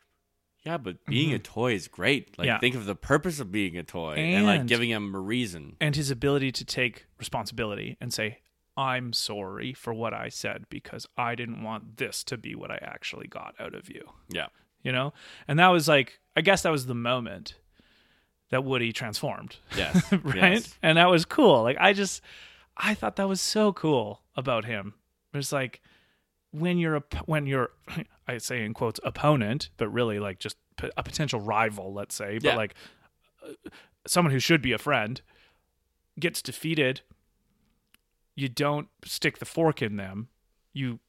yeah, but being mm-hmm. a toy is great. Like Yeah. think of the purpose of being a toy and, like giving him a reason. and his ability to take responsibility and say i'm sorry for what i said because i didn't want this to be what i actually got out of you Yeah. you know and that was like i guess that was the moment that woody transformed Yes. right Yes. and that was cool like i just i thought that was so cool about him it's like when you're a when you're i say in quotes opponent but really like just a potential rival let's say but Yeah. like uh, someone who should be a friend gets defeated you don't stick the fork in them you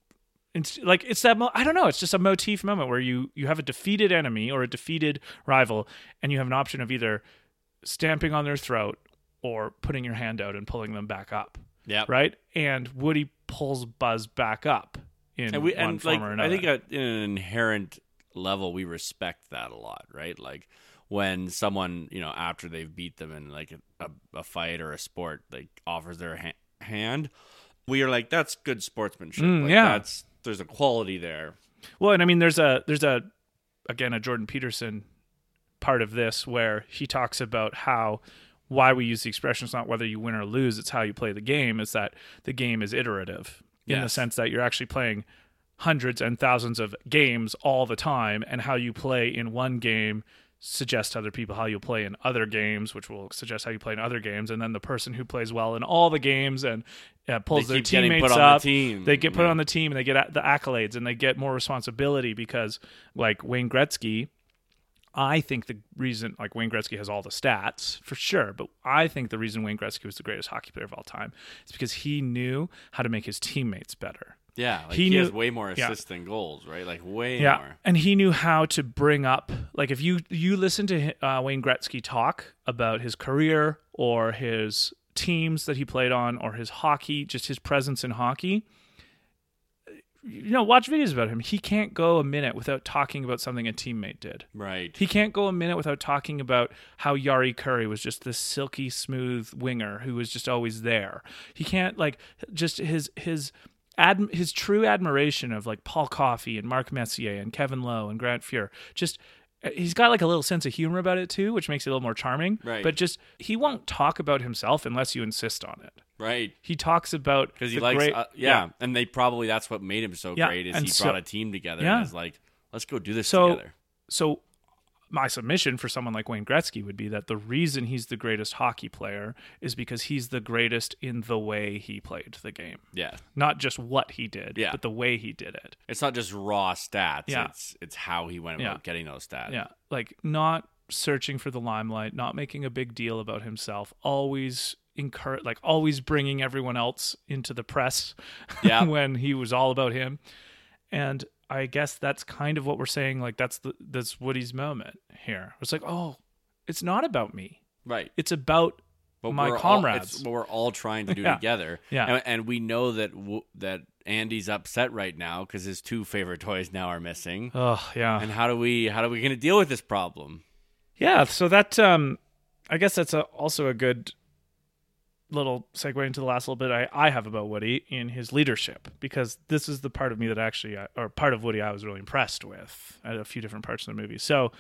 it's like it's that mo- i don't know it's just a motif moment where you you have a defeated enemy or a defeated rival and you have an option of either stamping on their throat or putting your hand out and pulling them back up Yeah. right and woody pulls buzz back up in And we one and form like or I think at in an inherent level we respect that a lot, right? Like when someone, you know, after they've beat them in like a, a, a fight or a sport, like offers their ha- hand, we are like that's good sportsmanship. Mm, like, yeah. that's there's a quality there. Well, and I mean, there's a there's a again a Jordan Peterson part of this where he talks about how why we use the expression it's not whether you win or lose, it's how you play the game. Is that the game is iterative in the sense that you're actually playing hundreds and thousands of games all the time, and how you play in one game suggests to other people how you'll play in other games, which will suggest how you play in other games, and then the person who plays well in all the games and uh, pulls their teammates on the up, team. they get put Yeah. on the team and they get the accolades and they get more responsibility because like Wayne Gretzky I think the reason like Wayne Gretzky has all the stats for sure, but I think the reason Wayne Gretzky was the greatest hockey player of all time is because he knew how to make his teammates better. Yeah, like He he, has knew- way more yeah. assists than goals, right? Like way Yeah, more. and he knew how to bring up like if you you listen to uh, Wayne Gretzky talk about his career or his teams that he played on or his hockey, just his presence in hockey. You know, watch videos about him. He can't go a minute without talking about something a teammate did. Right. He can't go a minute without talking about how Jari Kurri was just this silky smooth winger who was just always there. He can't like just his his ad, his true admiration of like Paul Coffey and Mark Messier and Kevin Lowe and Grant Fuhr. Just he's got like a little sense of humor about it too, which makes it a little more charming. Right. But just he won't talk about himself unless you insist on it. right. He talks about Because he likes, great- uh, yeah. and they probably that's what made him so Yeah, great is and he so- brought a team together Yeah. and is like, let's go do this So- together. so my submission for someone like Wayne Gretzky would be that the reason he's the greatest hockey player is because he's the greatest in the way he played the game. Yeah, Not just what he did, Yeah. but the way he did it. it's not just raw stats. Yeah. It's it's how he went Yeah. about getting those stats. Yeah. Like not searching for the limelight, not making a big deal about himself, always encourage like always bringing everyone else into the press Yeah. when he was all about him. And I guess that's kind of what we're saying like that's the that's Woody's moment here. It's like, "Oh, it's not about me. Right. It's about but my all- comrades. it's what we're all trying to do Yeah. together. Yeah. and, and we know that w- that Andy's upset right now because his two favorite toys now are missing. oh yeah, And how do we how do we going to deal with this problem? yeah. So that um, I guess that's a, also a good little segue into the last little bit I, I have about Woody in his leadership because this is the part of me that actually or part of Woody I was really impressed with at a few different parts of the movie. So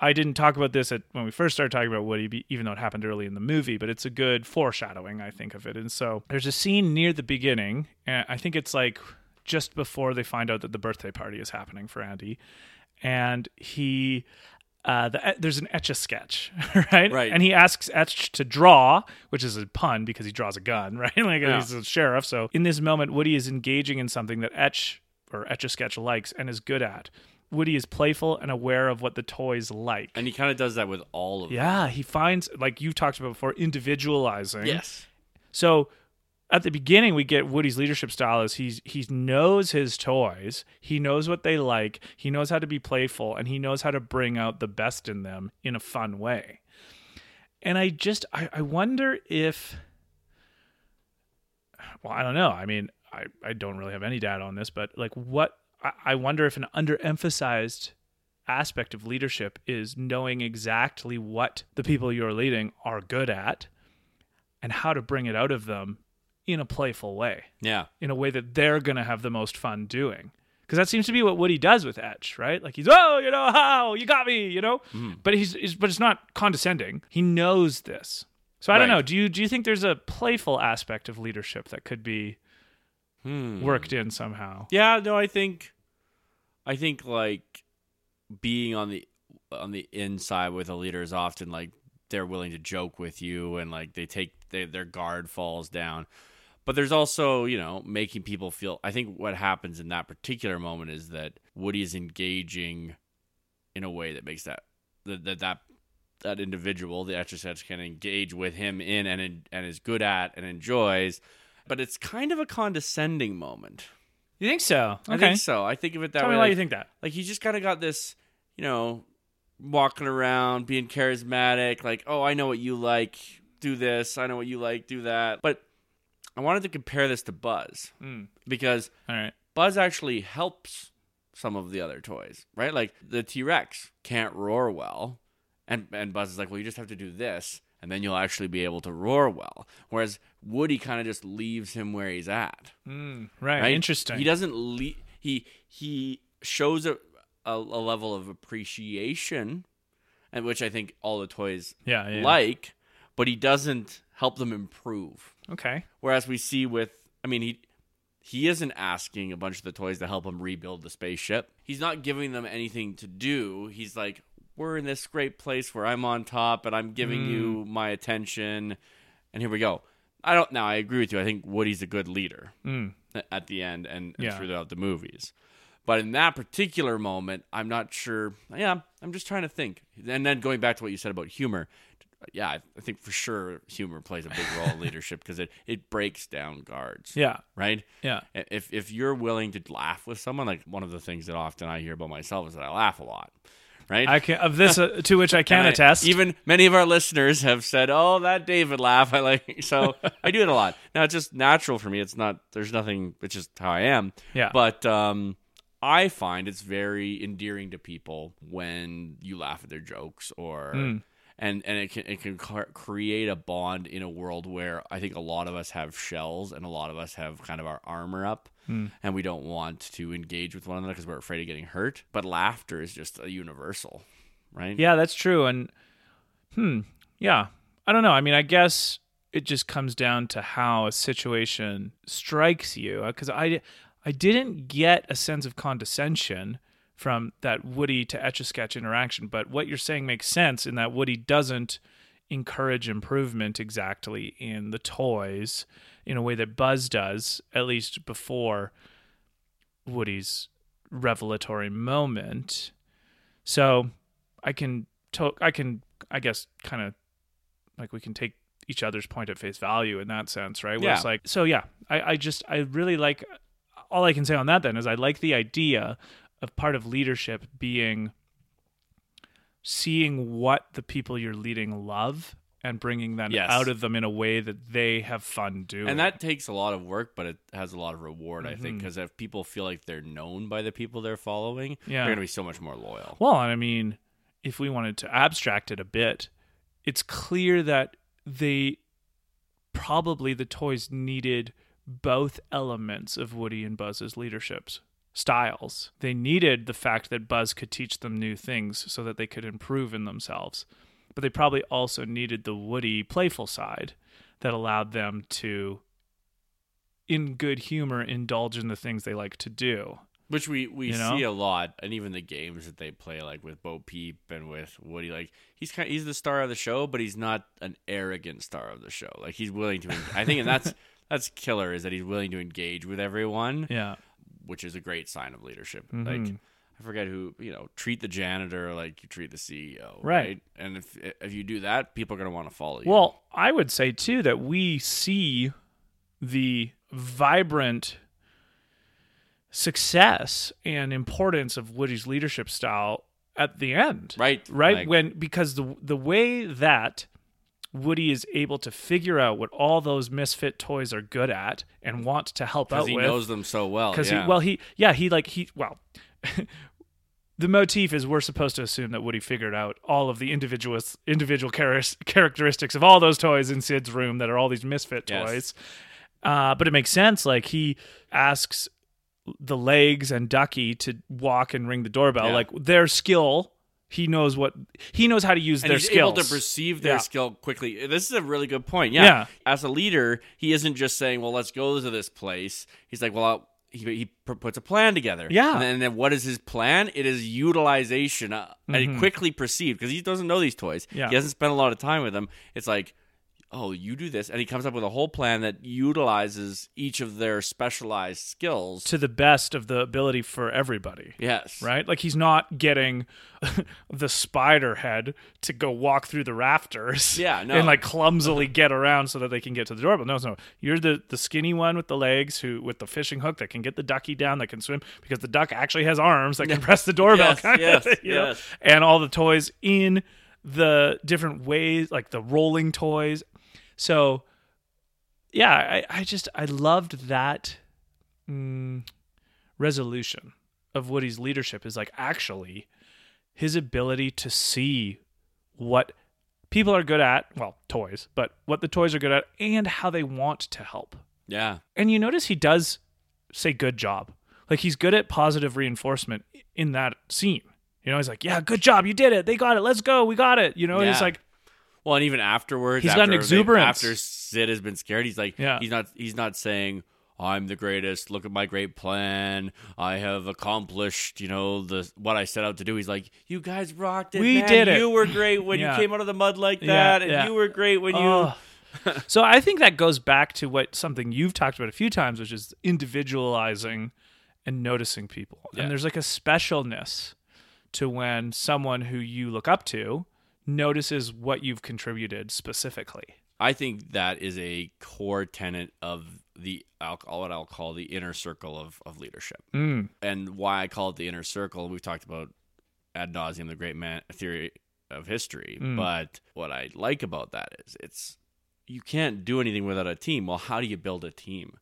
I didn't talk about this at when we first started talking about Woody, even though it happened early in the movie, but it's a good foreshadowing, I think, of it. And so there's a scene near the beginning, and I think it's like just before they find out that the birthday party is happening for Andy, and he. Uh, the, there's an etch a sketch, right? Right. And he asks Etch to draw, which is a pun because he draws a gun, right? like Yeah. he's a sheriff. So in this moment, Woody is engaging in something that Etch or Etch a Sketch likes and is good at. Woody is playful and aware of what the toys like. And he kind of does that with all of them. Yeah, he finds like you've talked about before, individualizing. Yes. So at the beginning, we get Woody's leadership style is he's he knows his toys, he knows what they like, he knows how to be playful, and he knows how to bring out the best in them in a fun way. And I just I, I wonder if well, I don't know. I mean, I, I don't really have any data on this, but like what I, I wonder if an underemphasized aspect of leadership is knowing exactly what the people you're leading are good at and how to bring it out of them in a playful way, Yeah. in a way that they're going to have the most fun doing. Because that seems to be what Woody does with Etch, right? Like he's, oh, you know, how you got me, you know. But he's, he's, but it's not condescending. He knows this. So I don't know. Do you do you think there's a playful aspect of leadership that could be Hmm. worked in somehow? Yeah, no, I think I think like being on the on the inside with a leader is often like they're willing to joke with you and like they take they, their guard falls down. But there's also, you know, making people feel I think what happens in that particular moment is that Woody is engaging in a way that makes that that that that, that individual, the exercise can engage with him in and and is good at and enjoys. But it's kind of a condescending moment. You think so? I Okay. think so. I think of it that Tell way. me why like, you think that. like he's just kind of got this, you know, walking around, being charismatic. Like, oh, I know what you like. Do this. I know what you like. Do that. But I wanted to compare this to Buzz Mm. because All right. Buzz actually helps some of the other toys, right? Like the T Rex can't roar well, and and Buzz is like, well, you just have to do this, and then you'll actually be able to roar well. Whereas Woody kind of just leaves him where he's at. Mm, right. Right? Interesting. He doesn't le- he he shows a, a a level of appreciation, and which I think all the toys yeah, yeah. like, but he doesn't help them improve. Okay. Whereas we see with, I mean, he he isn't asking a bunch of the toys to help him rebuild the spaceship. He's not giving them anything to do. He's like, we're in this great place where I'm on top and I'm giving you my attention, and here we go. I don't now. I agree with you. I think Woody's a good leader Mm. at the end and, and Yeah. throughout the movies. But in that particular moment, I'm not sure. Yeah, I'm just trying to think. And then going back to what you said about humor, yeah, I think for sure humor plays a big role in leadership because it, it breaks down guards, Yeah. right? Yeah. If if you're willing to laugh with someone, like one of the things that often I hear about myself is that I laugh a lot, right? I can of this uh, to which I can I- attest. Even many of our listeners have said, "Oh, that David laugh." I like so I do it a lot. Now it's just natural for me. It's not. There's nothing. It's just how I am. Yeah. But um, I find it's very endearing to people when you laugh at their jokes or. Mm. And, and it can it can create a bond in a world where I think a lot of us have shells and a lot of us have kind of our armor up Mm. and we don't want to engage with one another because we're afraid of getting hurt. But laughter is just a universal, right? Yeah, that's true. And hmm, yeah, I don't know. I mean, I guess it just comes down to how a situation strikes you. Because I, I didn't get a sense of condescension from that Woody to Etch a Sketch interaction. But what you're saying makes sense in that Woody doesn't encourage improvement exactly in the toys in a way that Buzz does, at least before Woody's revelatory moment. So I can to- I can I guess kind of like we can take each other's point at face value in that sense, right? Where it's Yeah. like so yeah, I, I just I really like all I can say on that then is I like the idea of part of leadership being seeing what the people you're leading love and bringing them Yes. out of them in a way that they have fun doing. And that takes a lot of work, but it has a lot of reward, I Mm-hmm. think, because if people feel like they're known by the people they're following, Yeah. they're going to be so much more loyal. Well, and I mean, if we wanted to abstract it a bit, it's clear that they probably the toys needed both elements of Woody and Buzz's leaderships styles. They needed the fact that Buzz could teach them new things so that they could improve in themselves. But they probably also needed the Woody playful side that allowed them to in good humor indulge in the things they like to do. Which we, we You know? see a lot, and even the games that they play, like with Bo Peep and with Woody, like he's kind he's the star of the show, but he's not an arrogant star of the show. Like he's willing to, I think, and that's that's killer is that he's willing to engage with everyone, Yeah. Which is a great sign of leadership. Mhm. Like I forget who you know treat the janitor like you treat the CEO, Right. And if if you do that, people are going to want to follow you. Well, I would say too that we see the vibrant success and importance of Woody's leadership style at the end. right, Right Like, when because the the way that Woody is able to figure out what all those misfit toys are good at and want to help out because he with knows them so well. because yeah. he well he yeah he like he well the motif is we're supposed to assume that Woody figured out all of the individual individual char- characteristics of all those toys in Sid's room that are all these misfit Yes. toys. Uh, but it makes sense. Like he asks the legs and Ducky to walk and ring the doorbell. Yeah. Like their skill, he knows what he knows how to use and their he's skills. able to perceive their Yeah. skill quickly. This is a really good point. Yeah. Yeah. As a leader, he isn't just saying, "Well, let's go to this place." He's like, "Well, I'll, he he puts a plan together." Yeah. And then, and then what is his plan? It is utilization, uh, and quickly perceived because he doesn't know these toys. Mm-hmm. Yeah. He hasn't spent a lot of time with them. It's like. Oh, you do this, and he comes up with a whole plan that utilizes each of their specialized skills. to the best of the ability for everybody. yes, right? Like he's not getting the spider head to go walk through the rafters, Yeah, no. and like clumsily get around so that they can get to the doorbell. No, no, you're the the skinny one with the legs who with the fishing hook that can get the ducky down that can swim because the duck actually has arms that can press the doorbell, Yes, kind yes, thing, you know? yes. and all the toys in the different ways, like the rolling toys. So, yeah, I, I just I loved that mm, resolution of Woody's leadership is like actually his ability to see what people are good at, well, toys, but what the toys are good at and how they want to help. Yeah. And you notice he does say good job. Like he's good at positive reinforcement in that scene. You know, he's like, "Yeah, good job. You did it. They got it. Let's go. We got it." You know, and he's like, Well, and even afterwards, He's got an after they- After Sid has been scared, he's like, Yeah. he's not, he's not saying, "I'm the greatest. Look at my great plan. I have accomplished, you know, the what I set out to do." He's like, "You guys rocked it. We man. did it." You were great when Yeah. you came out of the mud like Yeah, that, and yeah. you were great when you." Oh. so I think that goes back to what something you've talked about a few times, which is individualizing and noticing people. Yeah. And there's like a specialness to when someone who you look up to notices what you've contributed specifically. I think that is a core tenet of the I'll, what I'll call the inner circle of, of leadership. Mm. and why I call it the inner circle. We've talked about ad nauseum the great man theory of history, Mm. but what I like about that is it's you can't do anything without a team. Well, how do you build a team?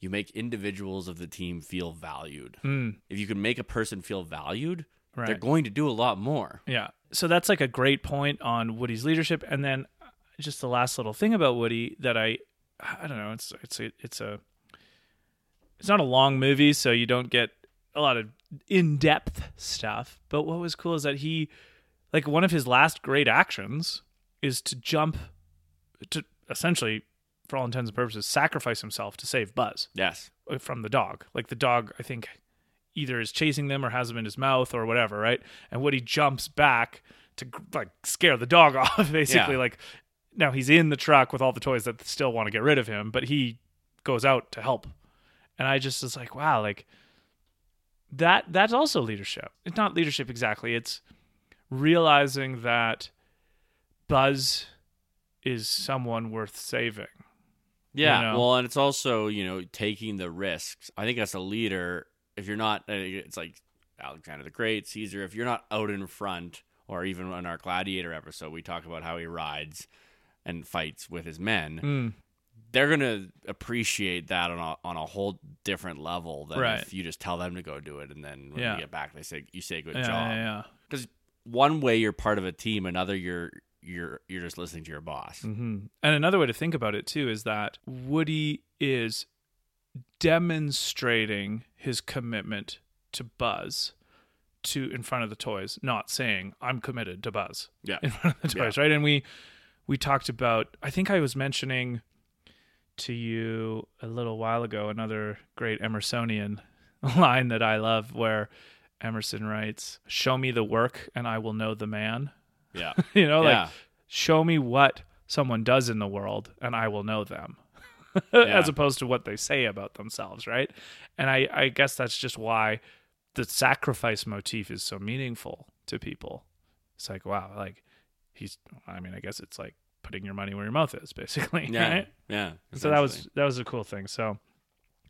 You make individuals of the team feel valued. Mm. If you can make a person feel valued, Right. they're going to do a lot more. Yeah. So that's like a great point on Woody's leadership, and then uh, just the last little thing about Woody that I, I don't know. It's it's a, it's a, it's not a long movie, so you don't get a lot of in depth stuff. But what was cool is that he, like one of his last great actions, is to jump, to essentially, for all intents and purposes, sacrifice himself to save Buzz Yes. Uh, from the dog. Like the dog, I think, either is chasing them or has them in his mouth or whatever, right? And Woody jumps back to like scare the dog off, basically. Yeah. Like now he's in the truck with all the toys that still want to get rid of him, but he goes out to help. And I just was like, wow, like that that's also leadership. It's not leadership exactly. It's realizing that Buzz is someone worth saving. Yeah. You know? Well, and it's also, you know, taking the risks. I think as a leader, if you're not, uh, it's like Alexander the Great, Caesar, if you're not out in front, or even on our Gladiator episode, we talk about how he rides and fights with his men, Mm. they're gonna appreciate that on a on a whole different level than Right. if you just tell them to go do it and then when Yeah. you get back they say you say good Yeah, job. yeah, yeah. One way you're part of a team, another you're you're you're just listening to your boss. hmm And another way to think about it too is that Woody is demonstrating his commitment to Buzz to in front of the toys, not saying I'm committed to Buzz Yeah. in front of the toys, right? And we we talked about I think I was mentioning to you a little while ago another great Emersonian line that I love where Emerson writes, "Show me the work and I will know the man." Yeah. you know, like show me what someone does in the world and I will know them. Yeah. As opposed to what they say about themselves, right? And I, I guess that's just why the sacrifice motif is so meaningful to people. It's like, wow, like he's I mean, I guess it's like putting your money where your mouth is, basically. Yeah. Right? Yeah. So that was that was a cool thing. So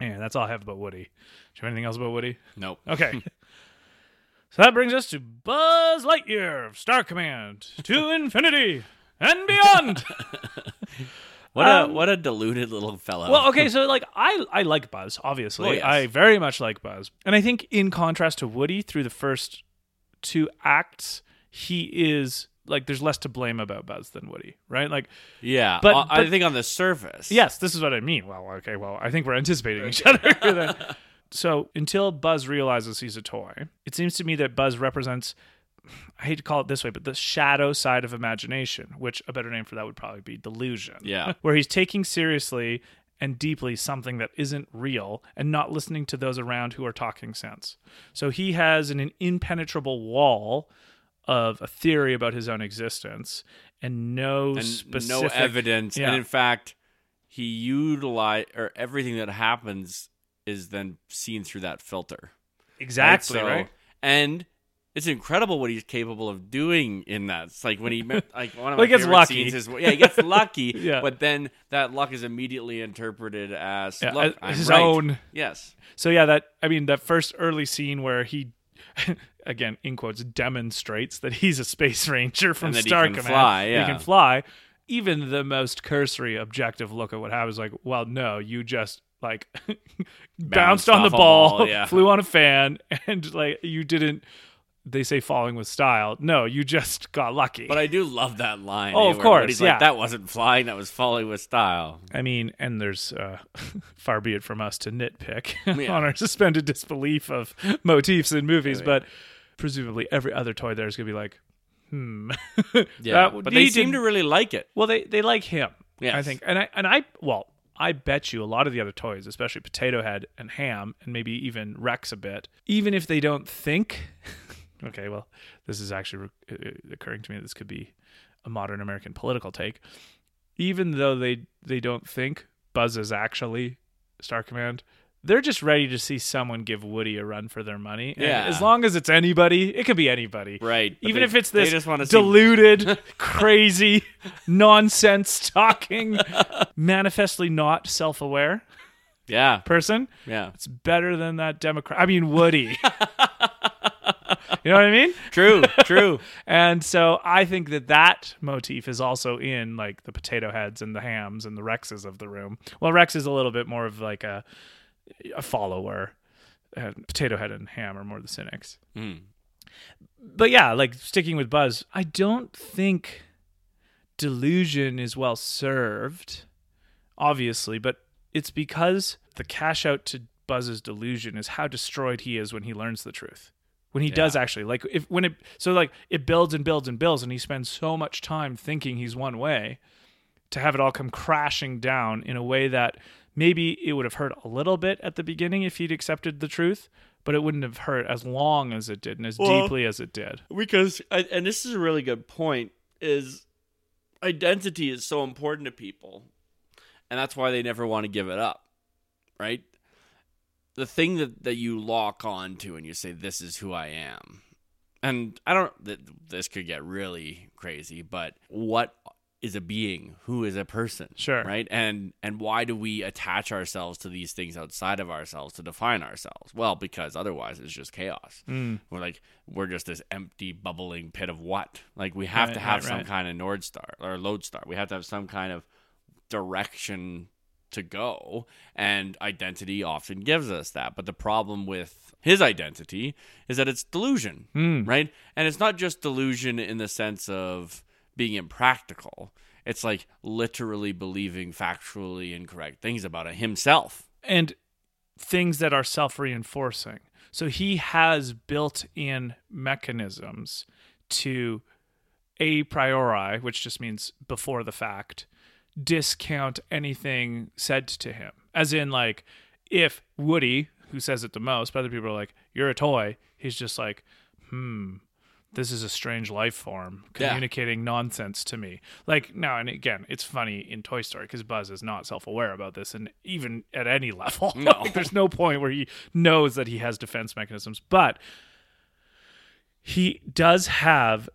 yeah, that's all I have about Woody. Do you have anything else about Woody? Nope. Okay. so that brings us to Buzz Lightyear of Star Command to infinity and beyond. What Um, a what a deluded little fellow. well, okay, so like I I like Buzz, obviously. Oh, yes. I very much like Buzz. And I think in contrast to Woody through the first two acts, he is like there's less to blame about Buzz than Woody, right? Like Yeah. But- I but- think on the surface. Yes, this is what I mean. Well, okay, well, I think we're anticipating each other. so until Buzz realizes he's a toy, it seems to me that Buzz represents, I hate to call it this way, but the shadow side of imagination, which a better name for that would probably be delusion. Yeah. Where he's taking seriously and deeply something that isn't real and not listening to those around who are talking sense. So he has an, impenetrable wall of a theory about his own existence and no and specific no evidence. Yeah. And in fact, he utilize or everything that happens is then seen through that filter. Exactly, So- right? And it's incredible what he's capable of doing in that. It's like when he met, like one of Well, my he gets favorite lucky. scenes is yeah, he gets lucky, Yeah. but then that luck is immediately interpreted as Yeah, I'm his right. own. Yes. So yeah, that I mean that first early scene where he again in quotes demonstrates that he's a space ranger from he Star can Command. fly, He can fly. Even the most cursory objective look at what happens like, well, no, you just like bounced, Bounced on the ball, ball, yeah. flew on a fan, and like you didn't they say falling with style. No, you just got lucky. But I do love that line. Oh, eh, of course, Woody's yeah. like, that wasn't flying, that was falling with style. I mean, and there's uh, far be it from us to nitpick Yeah. on our suspended disbelief of motifs in movies, Yeah, but presumably every other toy there is going to be like, hmm. Yeah. That but they seem to really like it. Well, they they like him. Yes. I think, and I and I well, I bet you a lot of the other toys, especially Potato Head and Hamm, and maybe even Rex a bit, even if they don't think. Okay, well, this is actually uh, occurring to me. This could be a modern American political take. Even though they they don't think Buzz is actually Star Command. They're just ready to see someone give Woody a run for their money. And Yeah. As long as it's anybody, it could be anybody. Right. Even they- if it's this wanna see- crazy, nonsense talking, manifestly not self aware Yeah. person, Yeah. it's better than that Democrat. I mean, Woody. you know what I mean? True. True. And so I think that that motif is also in like the potato heads and the Hamms and the Rexes of the room. Well, Rex is a little bit more of like a a follower. And potato head and Hamm are more the cynics. Mm. but yeah, like sticking with Buzz, I don't think delusion is well served, obviously, but it's because the cash out to Buzz's delusion is how destroyed he is when he learns the truth. When he does actually like if when it so like it builds and builds and builds and he spends so much time thinking he's one way to have it all come crashing down in a way that maybe it would have hurt a little bit at the beginning if he'd accepted the truth, but it wouldn't have hurt as long as it did and as Well- deeply as it did. because I- and this is a really good point is identity is so important to people and that's why they never want to give it up right the thing that, that you lock on to and you say this is who i am and i don't th- this could get really crazy but what is a being, who is a person, Sure. right? And and why do we attach ourselves to these things outside of ourselves to define ourselves? Well, because otherwise it's just chaos. Mm. We're like we're just this empty, bubbling pit of what? Like we have Right, to have right, some right. kind of north star or lodestar. We have to have some kind of direction to go, and identity often gives us that. But the problem with his identity is that it's delusion, Mm. right? And it's not just delusion in the sense of being impractical. It's like literally believing factually incorrect things about himself. and things that are self-reinforcing. So he has built-in mechanisms to a priori, which just means before the fact, discount anything said to him. As in, like, if Woody, who says it the most, but other people are like, "You're a toy," he's just like, "Hmm." This is a strange life form Yeah. communicating nonsense to me. Like now, and again, it's funny in Toy Story because Buzz is not self-aware about this, and even at any level, No. like, there's no point where he knows that he has defense mechanisms. But he does have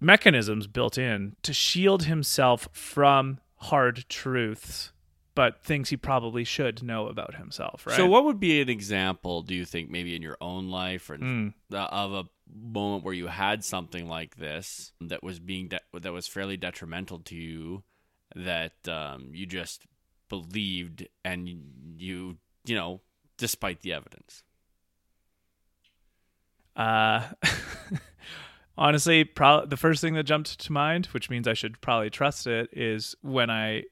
mechanisms built in to shield himself from hard truths, but things he probably should know about himself. Right? So, what would be an example, do you think, maybe in your own life or Mm. the, of a moment where you had something like this that was being de- that was fairly detrimental to you that um, you just believed and you you know despite the evidence Uh, honestly, pro- the first thing that jumped to mind, which means I should probably trust it, is when I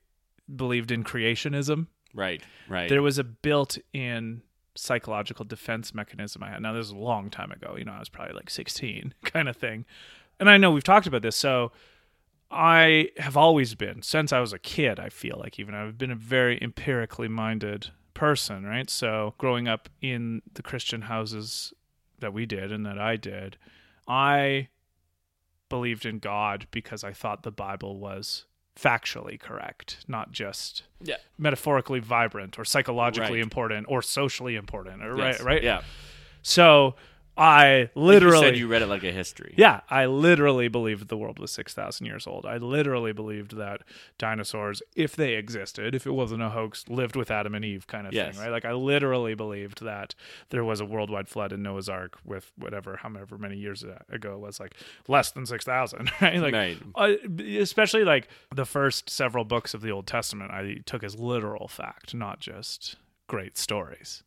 believed in creationism. right right There was a built-in psychological defense mechanism I had. Now, this is a long time ago. You know, I was probably like 16, kind of thing. And I know we've talked about this, so I have always been since I was a kid. I feel like even I've been a very empirically minded person, right? So growing up in the Christian houses that we did and that I did, I believed in God because I thought the Bible was factually correct, not just yeah metaphorically vibrant or psychologically Right. important or socially important or Yes. right right yeah so i Like literally you said you read it like a history. Yeah i literally believed the world was 6000 years old. I literally believed that dinosaurs if they existed if it wasn't a hoax lived with adam and eve kind of Yes. thing right? Like i literally believed that there was a worldwide flood in noah's ark with whatever however many years ago it was like less than 6000 right? Like right. Uh, especially like the first several books of the Old Testament, I took as literal fact, not just great stories.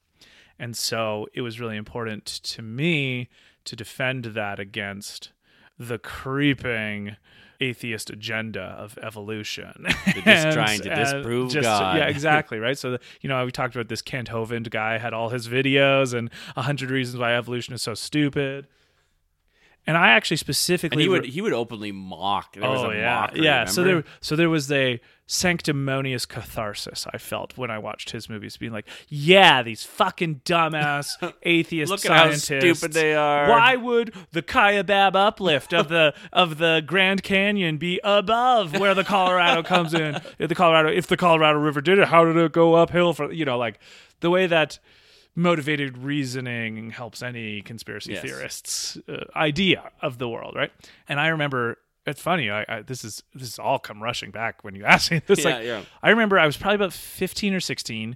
And so it was really important to me to defend that against the creeping atheist agenda of evolution. just trying to disprove God. Yeah, exactly, right? So, the, you know, we talked about this Kent Hovind guy had all his videos and a hundred reasons why evolution is so stupid. And I actually specifically and he re- would he would openly mock there was oh a yeah, mockery, yeah. So there, so there was a sanctimonious catharsis I felt when I watched his movies, being like, "Yeah, these fucking dumbass atheist Look at how stupid they are. Why would the Kaibab uplift of the of the Grand Canyon be above where the Colorado comes in? If the Colorado, if the Colorado River did it, how did it go uphill? For you know, like the way that." Motivated reasoning helps any conspiracy Yes. theorist's uh, idea of the world, right? And I remember it's funny. I, I this is this is all come rushing back when you ask me this. Yeah, like, yeah. I remember I was probably about fifteen or sixteen,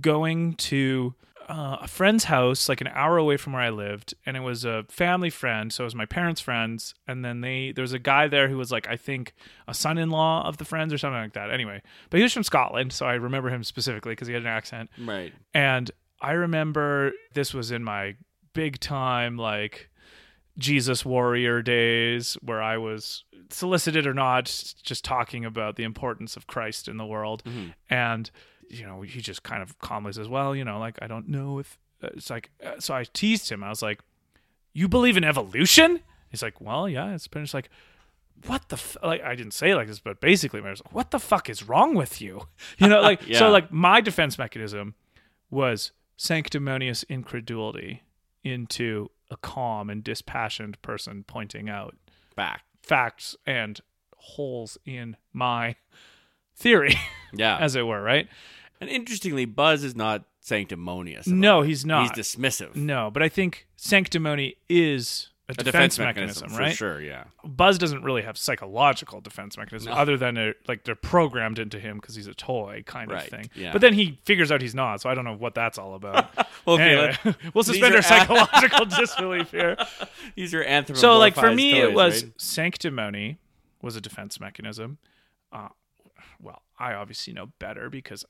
going to uh, a friend's house, like an hour away from where I lived, and it was a family friend. So it was my parents' friends, and then they there was a guy there who was like I think a son-in-law of the friends or something like that. Anyway, but he was from Scotland, so I remember him specifically because he had an accent. right And I remember this was in my big time like Jesus warrior days where I was solicited or not just talking about the importance of Christ in the world Mhm. and you know he just kind of calmly says well you know like I don't know if uh, it's like uh, so I teased him I was like you believe in evolution he's like well yeah it's pretty much like what the f-? like I didn't say it like this but basically I was like what the fuck is wrong with you you know like Yeah. so like my defense mechanism was sanctimonious incredulity into a calm and dispassioned person pointing out back facts and holes in my theory, yeah as it were, right? and interestingly buzz is not sanctimonious No, he's not. he's dismissive No, but I think sanctimony is a, A defense, mechanism, for right? sure. Yeah. Buzz doesn't really have psychological defense mechanism No. other than a, like they're programmed into him because he's a toy kind of thing. yeah. But then he figures out he's not, so I don't know what that's all about. well, Anyway, we'll suspend our psychological disbelief here. These are anthropomorphized So, like for me, toys, it was right? sanctimony was a defense mechanism. Uh, well, I obviously know better because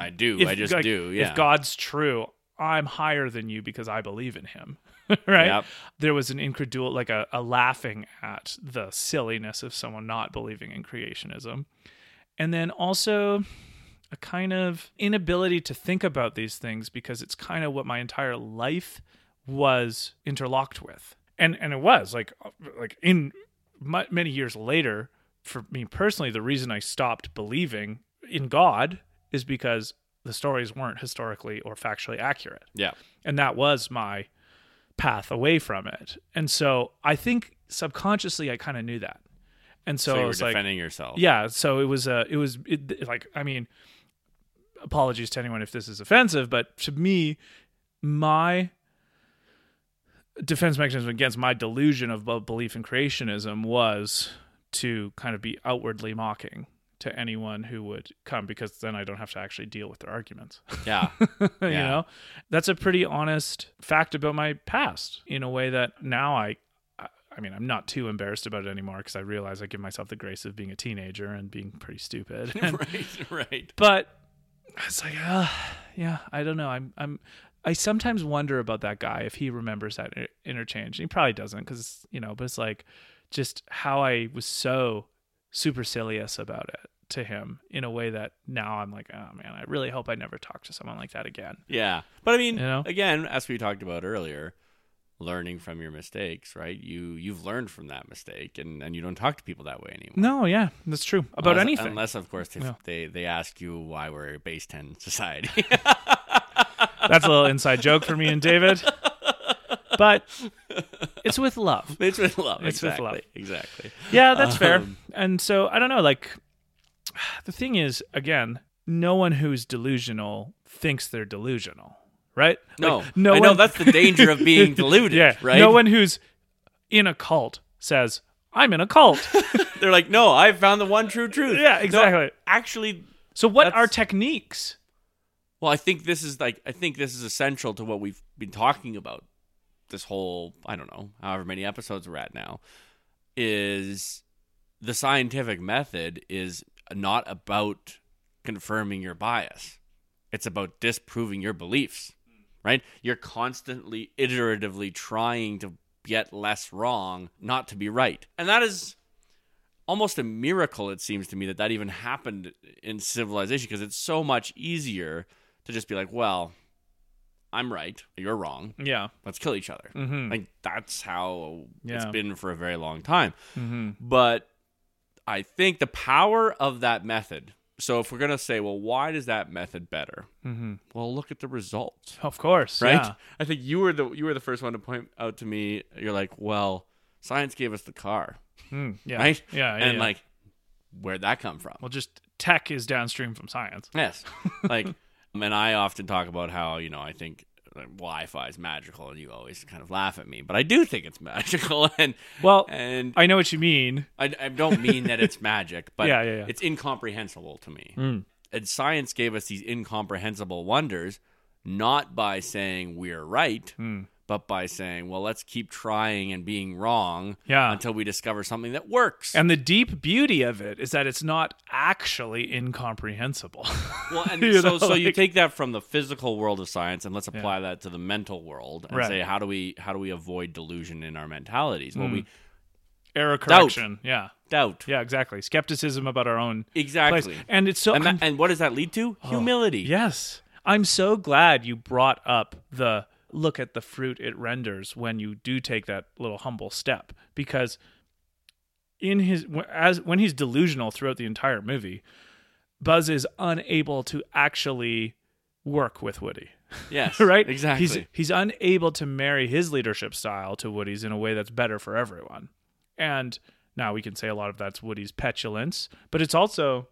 I do. if, I just like, do. Yeah. If God's true, I'm higher than you because I believe in Him. right? Yep. There was an incredul, like a, a laughing at the silliness of someone not believing in creationism, and then also a kind of inability to think about these things because it's kind of what my entire life was interlocked with, and and it was like uh, like in mu many years later. For me personally, the reason I stopped believing in God is because the stories weren't historically or factually accurate. yeah. And that was my path away from it. And so I think subconsciously I kind of knew that. And so, So, you were was like, defending yourself. yeah, so it was uh it was it, like I mean apologies to anyone if this is offensive, but to me my defense mechanism against my delusion of belief in creationism was to kind of be outwardly mocking to anyone who would come because then I don't have to actually deal with their arguments. Yeah. you Yeah. know that's a pretty honest fact about my past in a way that now i I- mean i'm not too embarrassed about it anymore because i realize i give myself the grace of being a teenager and being pretty stupid And- right. Right. but it's like uh, yeah i don't know i'm i'm i sometimes wonder about that guy if he remembers that interchange he probably doesn't because you know but it's like just how i was so supercilious about it to him in a way that now i'm like oh man i really hope i never talk to someone like that again Yeah. But I mean, You know? again, as we talked about earlier, learning from your mistakes, right? You you've learned from that mistake and, and you don't talk to people that way anymore. No, yeah, that's true about unless, anything. Unless of course they, Yeah. they they ask you why we're a base 10 society. That's a little inside joke for me and David, but it's with love. it's with love. It's with love. Exactly. Yeah, that's fair. Um, And so I don't know. Like the thing is, again, no one who's delusional thinks they're delusional, right? No. Like, no I know that's the danger of being deluded, yeah, right? No one who's in a cult says, "I'm in a cult." They're like, "No, I found the one true truth." yeah, No, exactly. actually, So what that's- are techniques? Well, I think this is like I think this is essential to what we've been talking about this whole I don't know however many episodes we're at now is the scientific method is not about confirming your bias. It's about disproving your beliefs. Right? You're constantly iteratively trying to get less wrong, not to be right. And that is almost a miracle it seems to me that that even happened in civilization because it's so much easier to just be like, well, I'm right, you're wrong. Yeah. Let's kill each other. Mm-hmm. Like that's how it's been for a very long time. mm-hmm. But I think the power of that method. So if we're gonna say, well, why does that method better? Mm-hmm. Well, look at the results, Of course, right? yeah. I think you were the you were the first one to point out to me. You're like, well, science gave us the car, Mm, yeah. right? Yeah, yeah, and yeah. like, where'd that come from? well, just tech is downstream from science. Yes. Like, and I often talk about how, you know, I think like, Wi Fi is magical and you always kind of laugh at me, but I do think it's magical. And, Well, and I know what you mean. I, I don't mean that it's magic, but Yeah, yeah, yeah. it's incomprehensible to me. Mm. And science gave us these incomprehensible wonders, not by saying we're right, Mm. But by saying, well, let's keep trying and being wrong Yeah. until we discover something that works. And the deep beauty of it is that it's not actually incomprehensible. Well, and You so know, so you take that from the physical world of science, and let's apply that to the mental world, and Right. say how do we how do we avoid delusion in our mentalities? Well, we mm. Error correction. Yeah. doubt Yeah, exactly. Skepticism about our own exactly, place. And it's so and, that, and what does that lead to? Oh, Humility. Yes. I'm so glad you brought up the look at the fruit it renders when you do take that little humble step because in his as when he's delusional throughout the entire movie Buzz is unable to actually work with Woody. Yes, right? Exactly. He's he's unable to marry his leadership style to Woody's in a way that's better for everyone. And now we can say a lot of that's Woody's petulance, but it's also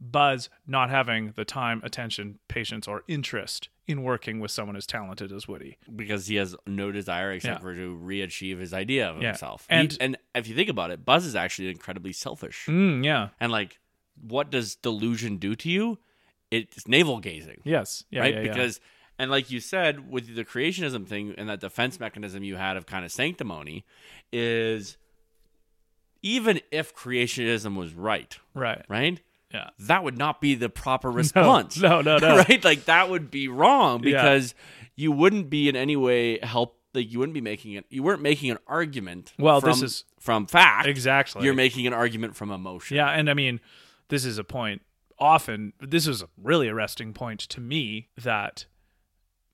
Buzz not having the time, attention, patience, or interest in working with someone as talented as Woody. because he has no desire except Yeah. for to re-achieve his idea of Yeah. himself. And- He- and if you think about it, Buzz is actually incredibly selfish. Mm, yeah. And like, what does delusion do to you? It's navel gazing, Yes. Yeah. right? yeah, yeah. because and like you said, with the creationism thing and that defense mechanism you had of kind of sanctimony, is even if creationism was right, right. right? Yeah. That would not be the proper response. No, no, no. right? Like that would be wrong Yeah. because you wouldn't be in any way help. Like you wouldn't be making it. You weren't making an argument. Well, from, this is- from fact. Exactly. You're making an argument from emotion. Yeah, and I mean, this is a point. Often, this is a really arresting point to me that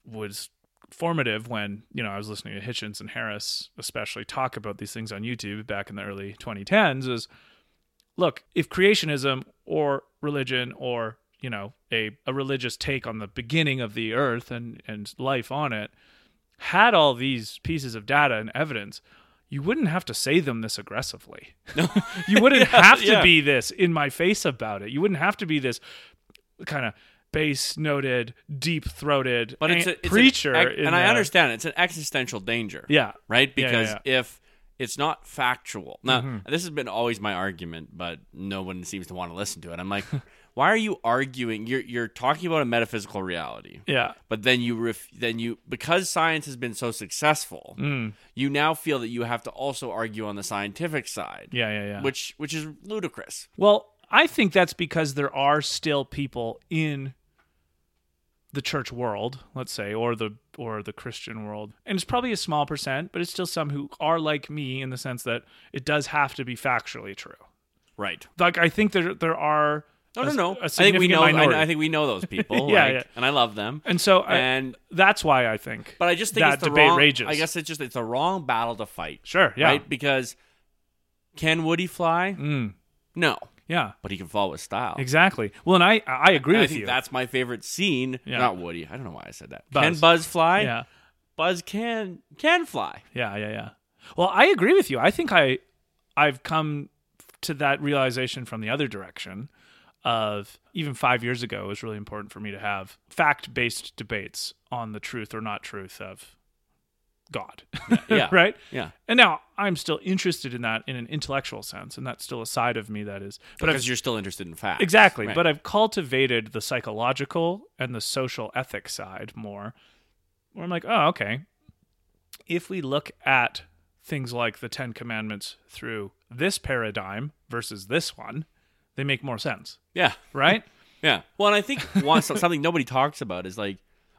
was formative when you know I was listening to Hitchens and Harris, especially talk about these things on YouTube back in the early 2010s. Is look if creationism or religion or you know a a religious take on the beginning of the earth and and life on it had all these pieces of data and evidence you wouldn't have to say them this aggressively you wouldn't have to yeah. be this in my face about it you wouldn't have to be this kind of bass noted deep throated but it's, a, it's an preacher ex- and I understand it's an existential danger. yeah right? Yeah, yeah, Because yeah. if it's not factual, now Mm-hmm. this has been always my argument, but no one seems to want to listen to it. I'm like, why are you arguing? You're you're talking about a metaphysical reality. yeah But then you ref- then you because science has been so successful, Mm. you now feel that you have to also argue on the scientific side, yeah yeah yeah which which is ludicrous. Well, I think that's because there are still people in the church world, let's say, or the or the Christian world. And it's probably a small percent, but it's still some who are like me in the sense that it does have to be factually true. Right. Like I think there there are No, no, no. a I think we know. I. I think we know those people. Yeah, like, yeah. And I love them. and so I, And that's why I think but I just think that it's the debate wrong. rages. I guess it's just it's a wrong battle to fight. sure, yeah. Right. Because can Woody fly? Mm, No, yeah. but he can fall with style. Exactly. Well, and I I agree And I with think you. that's my favorite scene. Yeah. Not Woody. I don't know why I said that. Buzz. Can Buzz fly? yeah. Buzz can can fly. Yeah, yeah, yeah. Well, I agree with you. I think I I've come to that realization from the other direction of even 5 years ago it was really important for me to have fact-based debates on the truth or not truth of God. Yeah. right? Yeah. And now I'm still interested in that in an intellectual sense and that's still a side of me that is but I've Because you're still interested in facts. Exactly. Right. But I've cultivated the psychological and the social ethics side more. Where I'm like, oh, okay. If we look at things like the Ten Commandments through this paradigm versus this one, they make more sense, yeah. right? Yeah. Well, and I think one, something nobody talks about is like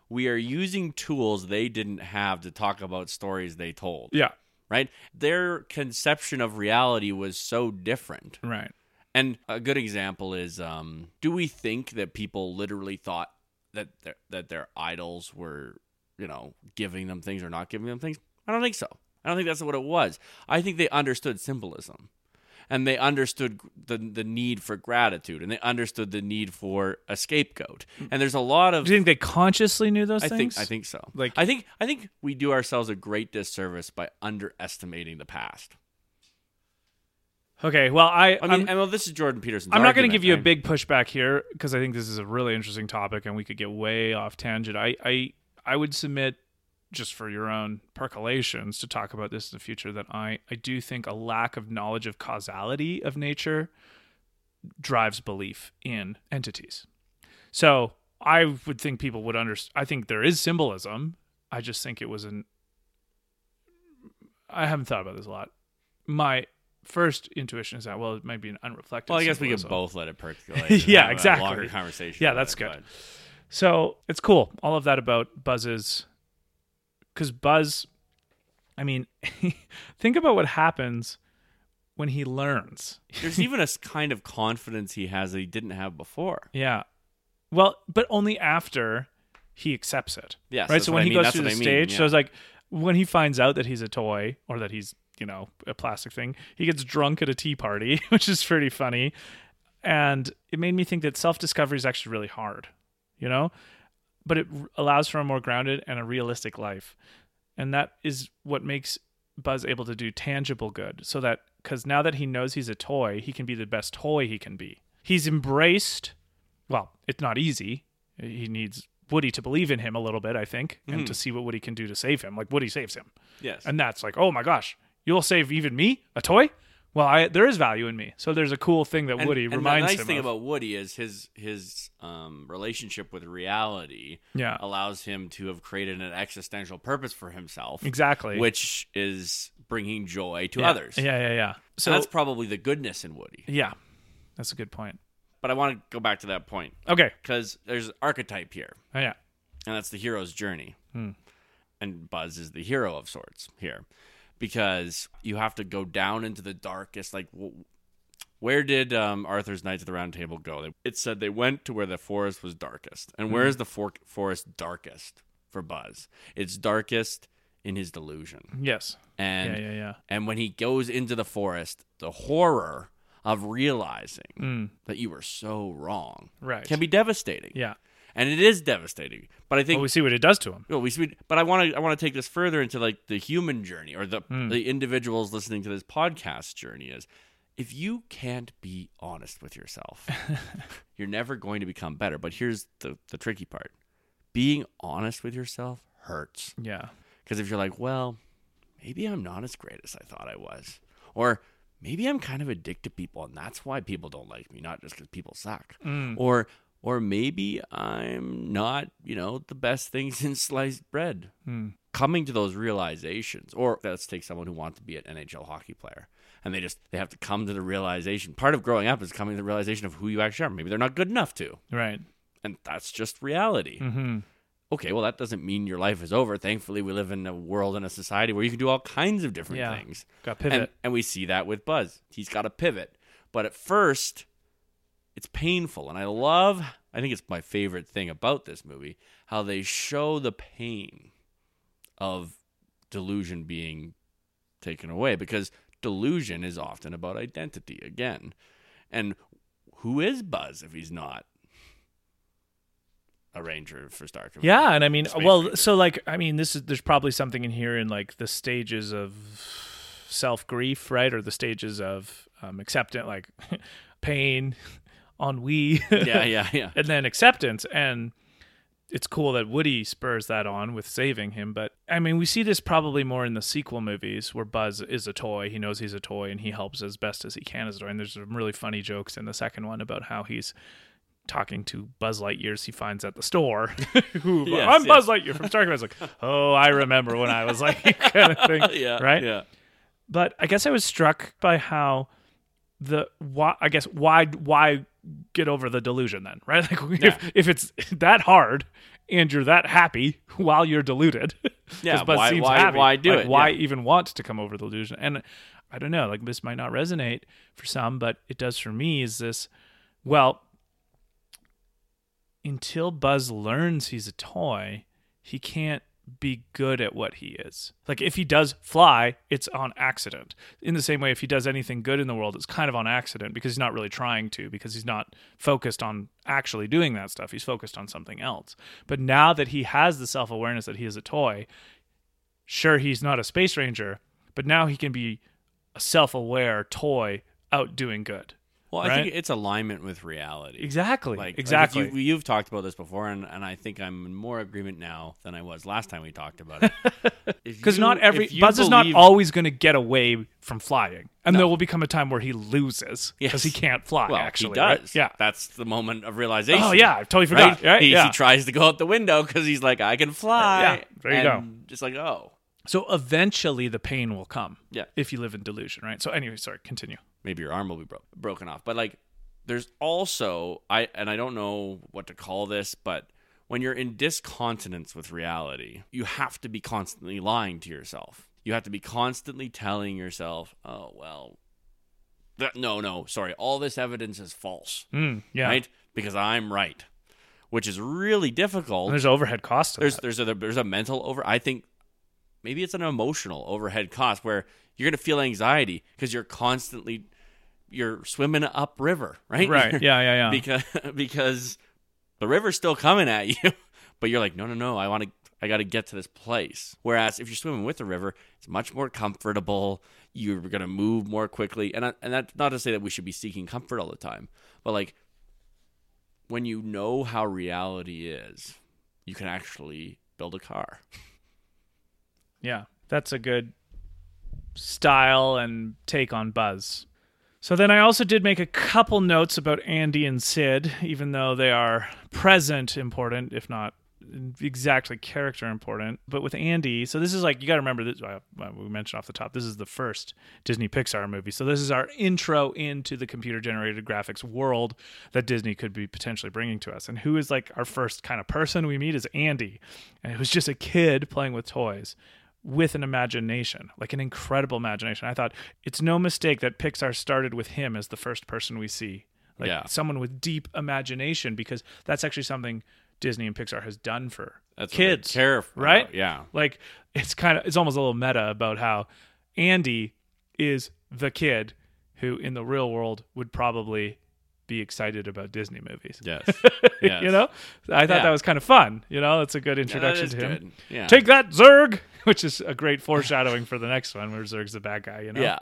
we are using tools they didn't have to talk about stories they told. yeah. Right. Their conception of reality was so different. Right. And a good example is um, do we think that people literally thought that their, that their idols were, you know, giving them things or not giving them things? I don't think so. I don't think that's what it was. I think they understood symbolism. And they understood the the need for gratitude, and they understood the need for a scapegoat. And there's a lot of Do you think they consciously knew those I things? think I think so. Like- I think I think we do ourselves a great disservice by underestimating the past. Okay. Well, I, I mean, and well, this is Jordan Peterson. I'm not going to give you a big pushback here because I think this is a really interesting topic and we could get way off tangent. I, I, I would submit, just for your own percolations, to talk about this in the future, that I, I do think a lack of knowledge of causality of nature drives belief in entities. So I would think people would understand. I think there is symbolism. I just think it was an. I haven't thought about this a lot. My first intuition is that well, it might be an unreflective. Well, I guess we could both let it percolate. Yeah, exactly. Longer conversation. Yeah, that's it, good. but- So it's cool. All of that about Buzz's, because Buzz, I mean, think about what happens when he learns. There's even a kind of confidence he has that he didn't have before. Yeah. Well, but only after he accepts it. Yes, Right. So when I he mean. goes That's through the I mean, stage, so it's like when he finds out that he's a toy or that he's, you know, a plastic thing, he gets drunk at a tea party, which is pretty funny. And it made me think that self discovery is actually really hard, you know? But it r- allows for a more grounded and a realistic life. And that is what makes Buzz able to do tangible good. So that, because now that he knows he's a toy, he can be the best toy he can be. He's embraced, well, it's not easy. He needs Woody to believe in him a little bit, I think, Mm-hmm. and to see what Woody can do to save him. Like Woody saves him. Yes. And that's like, oh my gosh, you'll save even me, a toy? Well, I, there is value in me. So there's a cool thing that And- Woody and reminds the nice him thing of. about Woody is his his um, relationship with reality Yeah. allows him to have created an existential purpose for himself, exactly. which is bringing joy to yeah. others. Yeah, yeah, yeah. So So that's probably the goodness in Woody. yeah, that's a good point. But I want to go back to that point Okay. because there's archetype here, Oh, yeah. and that's the hero's journey. Hmm. And Buzz is the hero of sorts here because you have to go down into the darkest. Like, w- where did um, Arthur's Knights of the Round Table go? It said they went to where the forest was darkest. And where is the for- forest darkest for Buzz? It's darkest in his delusion. Yes. And yeah, yeah, yeah. and when he goes into the forest, the horror of realizing Mm, that you were so wrong right. can be devastating. yeah. And it is devastating. But I think Well, we see what it does to him. well, we, we but I want to I want to take this further into like the human journey or the Hmm. the individuals listening to this podcast journey is if you can't be honest with yourself, you're never going to become better. But here's the the tricky part. Being honest with yourself hurts. Yeah. Because if you're like, well, maybe I'm not as great as I thought I was, or maybe I'm kind of addicted to people, and that's why people don't like me, not just because people suck, Mm. or or maybe I'm not, you know, the best things in sliced bread. Mm. Coming to those realizations, or let's take someone who wants to be an NHL hockey player, and they just they have to come to the realization. Part of growing up is coming to the realization of who you actually are. Maybe they're not good enough to, Right. and that's just reality Mm-hmm. okay, well, that doesn't mean your life is over. Thankfully, we live in a world and a society where you can do all kinds of different Yeah. things. Got pivot. And, and we see that with Buzz. He's got a pivot. But at first, it's painful. And I love, I think it's my favorite thing about this movie, how they show the pain of delusion being taken away because delusion is often about identity again. And who is Buzz if he's not a ranger for Star Trek? Yeah, and I mean, Space well, Ranger. so like, I mean, this is there's probably something in here in like the stages of self grief, right, or the stages of um, acceptance, like pain, ennui, yeah, yeah, yeah. and then acceptance. And it's cool that Woody spurs that on with saving him. But I mean, we see this probably more in the sequel movies where Buzz is a toy. He knows he's a toy and he helps as best as he can as a toy. And there's some really funny jokes in the second one about how he's talking to Buzz Lightyears he finds at the store. Who Yes, I'm yes. Buzz Lightyear from Star Trek. Like, oh, I remember when I was like kind of thing. yeah, Right? Yeah, But I guess I was struck by how the why I guess why why get over the delusion then, right? Like Yeah. if if it's that hard and you're that happy while you're deluded, Yeah, Buzz why- seems why- happy, why do like, it? Why Yeah. even want to come over the delusion? And I don't know, like this might not resonate for some, but it does for me. Is this well? Until Buzz learns he's a toy, he can't be good at what he is. Like if he does fly, it's on accident. In the same way, if he does anything good in the world, it's kind of on accident because he's not really trying to, because he's not focused on actually doing that stuff. He's focused on something else. But now that he has the self awareness that he is a toy, sure, he's not a space ranger, but now he can be a self aware toy out doing good. Well, I think it's alignment with reality. Exactly. Like like, exactly. you, you've talked about this before, and, and I think I'm in more agreement now than I was last time we talked about it. Because not every Buzz is not always going to get away from flying, and No. there will become a time where he loses because Yes. he can't fly. Well, actually, he does. right? Yeah. that's the moment of oh, realization. Oh yeah, I totally right. forgot. Right? He, yeah. he tries to go out the window because he's like, I can fly. Yeah, there you go. Just like, oh, so eventually, the pain will come. Yeah. If you live in delusion, right? So anyway, sorry. Continue. Maybe your arm will be bro- broken off. But like, there's also I and I don't know what to call this, but when you're in discontinence with reality, you have to be constantly lying to yourself. You have to be constantly telling yourself, "Oh well, that, no, no, sorry, all this evidence is false, Mm, yeah. right? Because I'm right." Which is really difficult. And there's overhead cost. To there's that. there's a there's a mental over I think maybe it's an emotional overhead cost where you're going to feel anxiety because you're constantly you're swimming upriver, right? right. Yeah. Yeah. Yeah. because because the river's still coming at you, but you're like, no, no, no, I want to, I got to get to this place. Whereas if you're swimming with the river, it's much more comfortable. You're gonna move more quickly, and I, and that's not to say that we should be seeking comfort all the time, but like when you know how reality is, you can actually build a car. Yeah, that's a good style and take on Buzz. So then I also did make a couple notes about Andy and Sid, even though they are present important, if not exactly character important. But with Andy, so this is like you got to remember this. We mentioned off the top, this is the first Disney Pixar movie, so this is our intro into the computer generated graphics world that Disney could be potentially bringing to us. And who is like our first kind of person we meet is Andy, and was just a kid playing with toys with an imagination, like an incredible imagination. I thought it's no mistake that Pixar started with him as the first person we see. Like Yeah. someone with deep imagination because that's actually something Disney and Pixar has done for That's kids. care about, right? Yeah. Like it's kind of it's almost a little meta about how Andy is the kid who in the real world would probably be excited about Disney movies. Yes. yes. you know? I thought Yeah. that was kind of fun. You know, that's a good introduction is to him. good. Yeah. Take that, Zurg, which is a great foreshadowing for the next one where Zurg's the bad guy, you know? Yeah.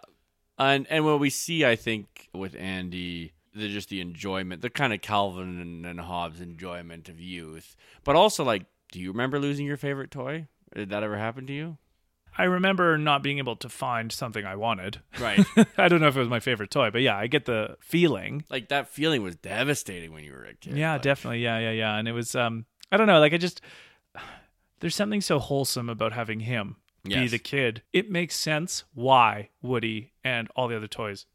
And and what we see, I think, with Andy, the just the enjoyment, the kind of Calvin and, and Hobbes enjoyment of youth, but also like, do you remember losing your favorite toy? Did that ever happen to you? I remember not being able to find something I wanted. Right. I don't know if it was my favorite toy, but yeah, I get the feeling. like that feeling was devastating when you were a kid. Yeah, Like, definitely. Yeah, yeah, yeah. And it was um I don't know, like I just there's something so wholesome about having him be the kid. It makes sense why Woody and all the other toys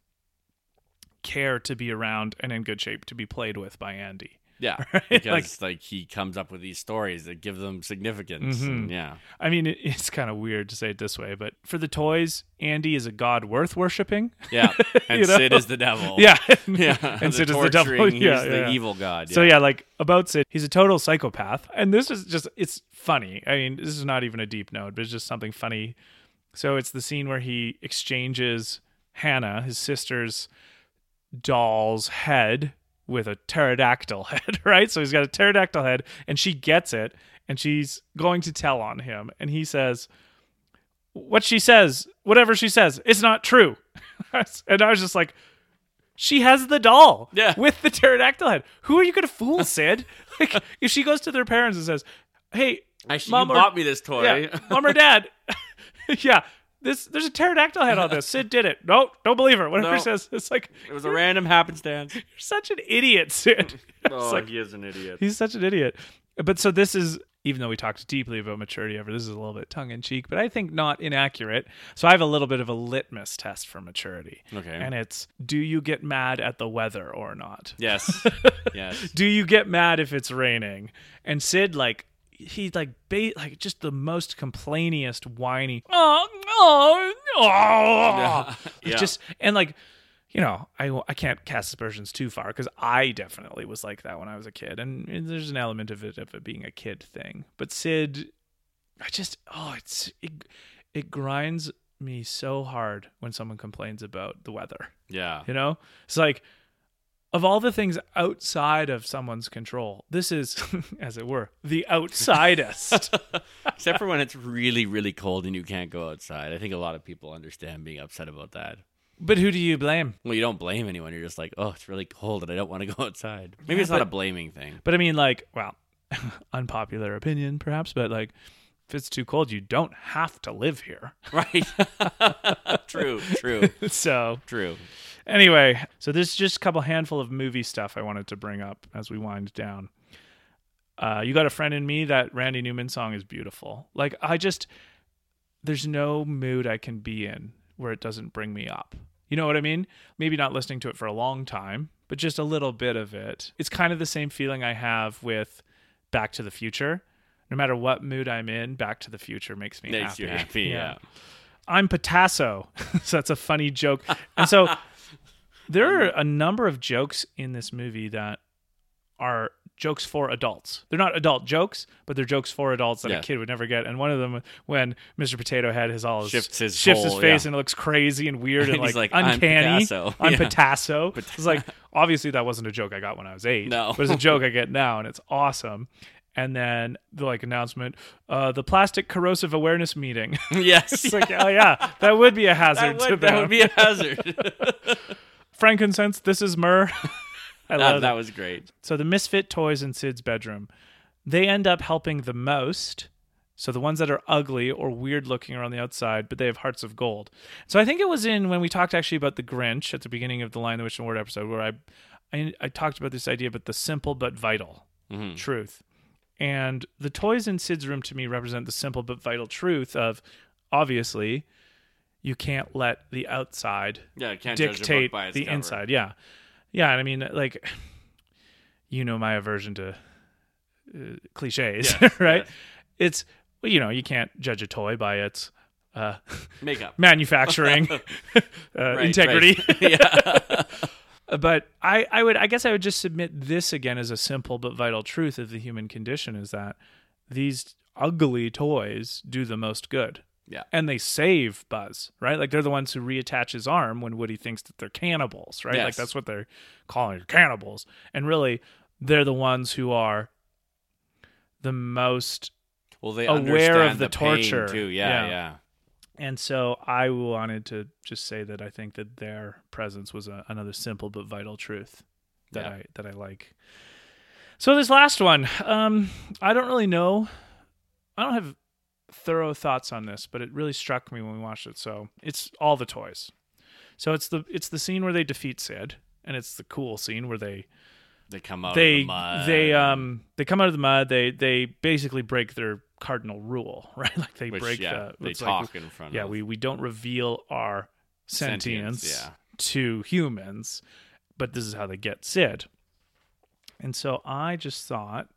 care to be around and in good shape to be played with by Andy. Yeah. Right? Because Like- like, he comes up with these stories that give them significance. Mhm. And, yeah. I mean, it, it's kind of weird to say it this way, but for the toys, Andy is a god worth worshiping. Yeah. And You know? Sid is the devil. Yeah, Yeah. and Sid is the devil. Yeah, he's yeah, the evil god. Yeah. So yeah, like about Sid, he's a total psychopath, and this is just it's funny. I mean, this is not even a deep note, but it's just something funny. So it's the scene where he exchanges Hannah, his sister's doll's head, with a pterodactyl head, right? So he's got a pterodactyl head, and she gets it, and she's going to tell on him, and he says, "What she says, whatever she says, it's not true." and I was just like. She has the doll Yeah. with the pterodactyl head. Who are you going to fool, Sid? like, if she goes to their parents and says, "Hey, Actually, Mom or- bought me this toy. yeah, mom or dad, yeah, this there's a pterodactyl head on this. Sid did it. No, don't believe her. Whatever No. she says, it's like It was a random happenstance. you're such an idiot, Sid. It's Oh, like he is an idiot. he's such an idiot. But so this is even though we talked deeply about maturity ever, this is a little bit tongue in cheek, but I think not inaccurate. So I have a little bit of a litmus test for maturity. Okay. And it's do you get mad at the weather or not? Yes. yes. do you get mad if it's raining? And Sid, like, he's like, ba- like just the most complainiest, whiny. Oh, oh, oh. Yeah. Just and like, you know, I I can't cast aspersions too far because I definitely was like that when I was a kid, and, and there's an element of it of it being a kid thing. But Sid, I just oh, it's it, it grinds me so hard when someone complains about the weather. Yeah. You know, it's like of all the things outside of someone's control, this is, as it were, the outsidest. Except for when it's really, really cold and you can't go outside. I think a lot of people understand being upset about that. but who do you blame? Well, you don't blame anyone. You're just like, oh, it's really cold and I don't want to go outside. Maybe Yeah, it's not a blaming thing. But I mean, like, well, unpopular opinion, perhaps, but like, if it's too cold, you don't have to live here. Right. true, true, so true. Anyway, so there's just a couple handful of movie stuff I wanted to bring up as we wind down. Uh, you got a friend in me. That Randy Newman song is beautiful. Like I just, there's no mood I can be in where it doesn't bring me up. You know what I mean? Maybe not listening to it for a long time, but just a little bit of it. It's kind of the same feeling I have with Back to the Future. No matter what mood I'm in, Back to the Future makes me Makes happy. you happy, yeah. I'm Picasso. so that's a funny joke. And so there are a number of jokes in this movie that are jokes for adults. They're not adult jokes, but they're jokes for adults that a kid would never get. And one of them, when Mr. Potato Head has all his Shifts his shifts his face yeah. and it looks crazy and weird and And like, like, "I'm uncanny. Picasso." I'm Yeah. Picasso. It's like obviously that wasn't a joke I got when I was eight. No. but it's a joke I get now, and it's awesome. And then the like announcement, uh, the plastic corrosive awareness meeting. yes. It's like, oh yeah, that would be a hazard that to would, that would be a hazard. Frankincense, this is myrrh. I that, love that that. was great. So the misfit toys in Sid's bedroom. they end up helping the most. So the ones that are ugly or weird looking are on the outside, but they have hearts of gold. So I think it was in when we talked actually about the Grinch at the beginning of the Lion, the Witch, and Ward episode, where I, I, I talked about this idea, but the simple but vital Mhm. truth. And the toys in Sid's room to me represent the simple but vital truth of obviously you can't let the outside Yeah, can't judge a book dictate by the cover. inside. Yeah, yeah. And I mean, like, you know, my aversion to uh, cliches, Yes, right? yes. It's well, you know, you can't judge a toy by its uh, Makeup. manufacturing uh, Right, integrity. right. yeah. but I, I would, I guess, I would just submit this again as a simple but vital truth of the human condition: is that these ugly toys do the most good. Yeah. And they save Buzz, right? Like they're the ones who reattach his arm when Woody thinks that they're cannibals, right? Like that's what they're calling cannibals. And really, they're the ones who are the most Well, they Aware of the pain, torture. too. Yeah, Yeah. yeah. and so I wanted to just say that I think that their presence was a, another simple but vital truth that Yeah. I that I like. So this last one, um, I don't really know. I don't have thorough thoughts on this, but it really struck me when we watched it. So it's all the toys. So it's the it's the scene where they defeat Sid, and it's the cool scene where they They come out they of the mud. they um they come out of the mud. They they basically break their cardinal rule, right? Like they which, break yeah, the they it's like, talk in front yeah, of. we we don't reveal our sentience, Sentience, yeah. to humans, but this is how they get Sid. And so I just thought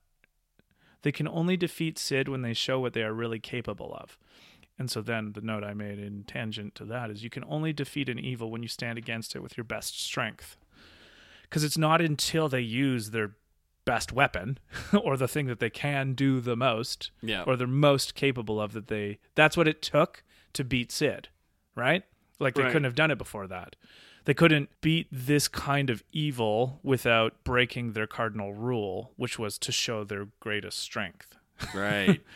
they can only defeat Sid when they show what they are really capable of. And so then the note I made in tangent to that is you can only defeat an evil when you stand against it with your best strength. Because it's not until they use their best weapon or the thing that they can do the most yeah. or they're most capable of that they that's what it took to beat Sid, right? Like they Right. couldn't have done it before that. They couldn't beat this kind of evil without breaking their cardinal rule, which was to show their greatest strength. right.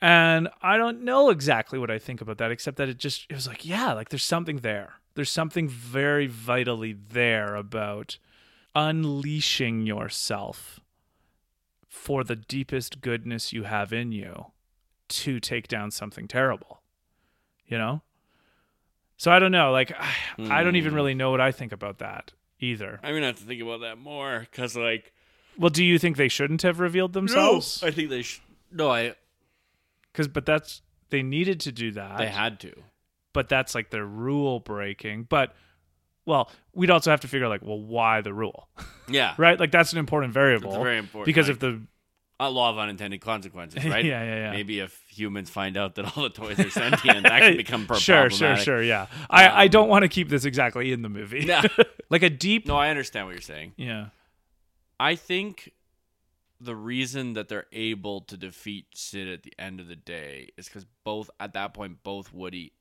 And I don't know exactly what I think about that, except that it just it was like, yeah, like there's something there. There's something very vitally there about unleashing yourself for the deepest goodness you have in you to take down something terrible. You know? So I don't know. Like, I don't even Hmm. really know what I think about that either. I'm gonna have to think about that more because, like, Well, do you think they shouldn't have revealed themselves? I think they should. No, I. Because, but that's they needed to do that. They had to. but that's like their rule breaking. But well, we'd also have to figure like, well, why the rule, Yeah. right? Like that's an important variable It's very important. because like, if the a law of unintended consequences, right? yeah, yeah, yeah. Maybe if humans find out that all the toys are sentient, that can become sure, sure, sure. Yeah, I I Um, don't want to keep this exactly in the movie. Yeah. like a deep. No, I understand what you're saying. Yeah. I think the reason that they're able to defeat Sid at the end of the day is because both at that point both Woody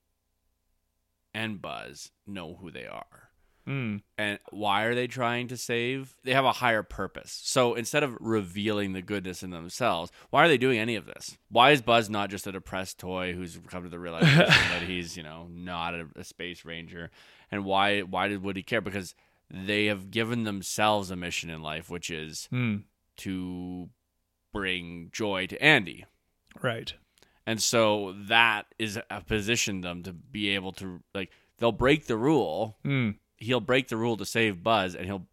and Buzz know who they are. Mm. And why are they trying to save? They have a higher purpose. So instead of revealing the goodness in themselves, why are they doing any of this? Why is Buzz not just a depressed toy who's come to the realization that he's, you know, not a, a space ranger? And why why did Woody care? Because they have given themselves a mission in life, which is Mm. to bring joy to Andy. Right. And so that is a position them to be able to like they'll break the rule. Mm. He'll break the rule to save Buzz and he'll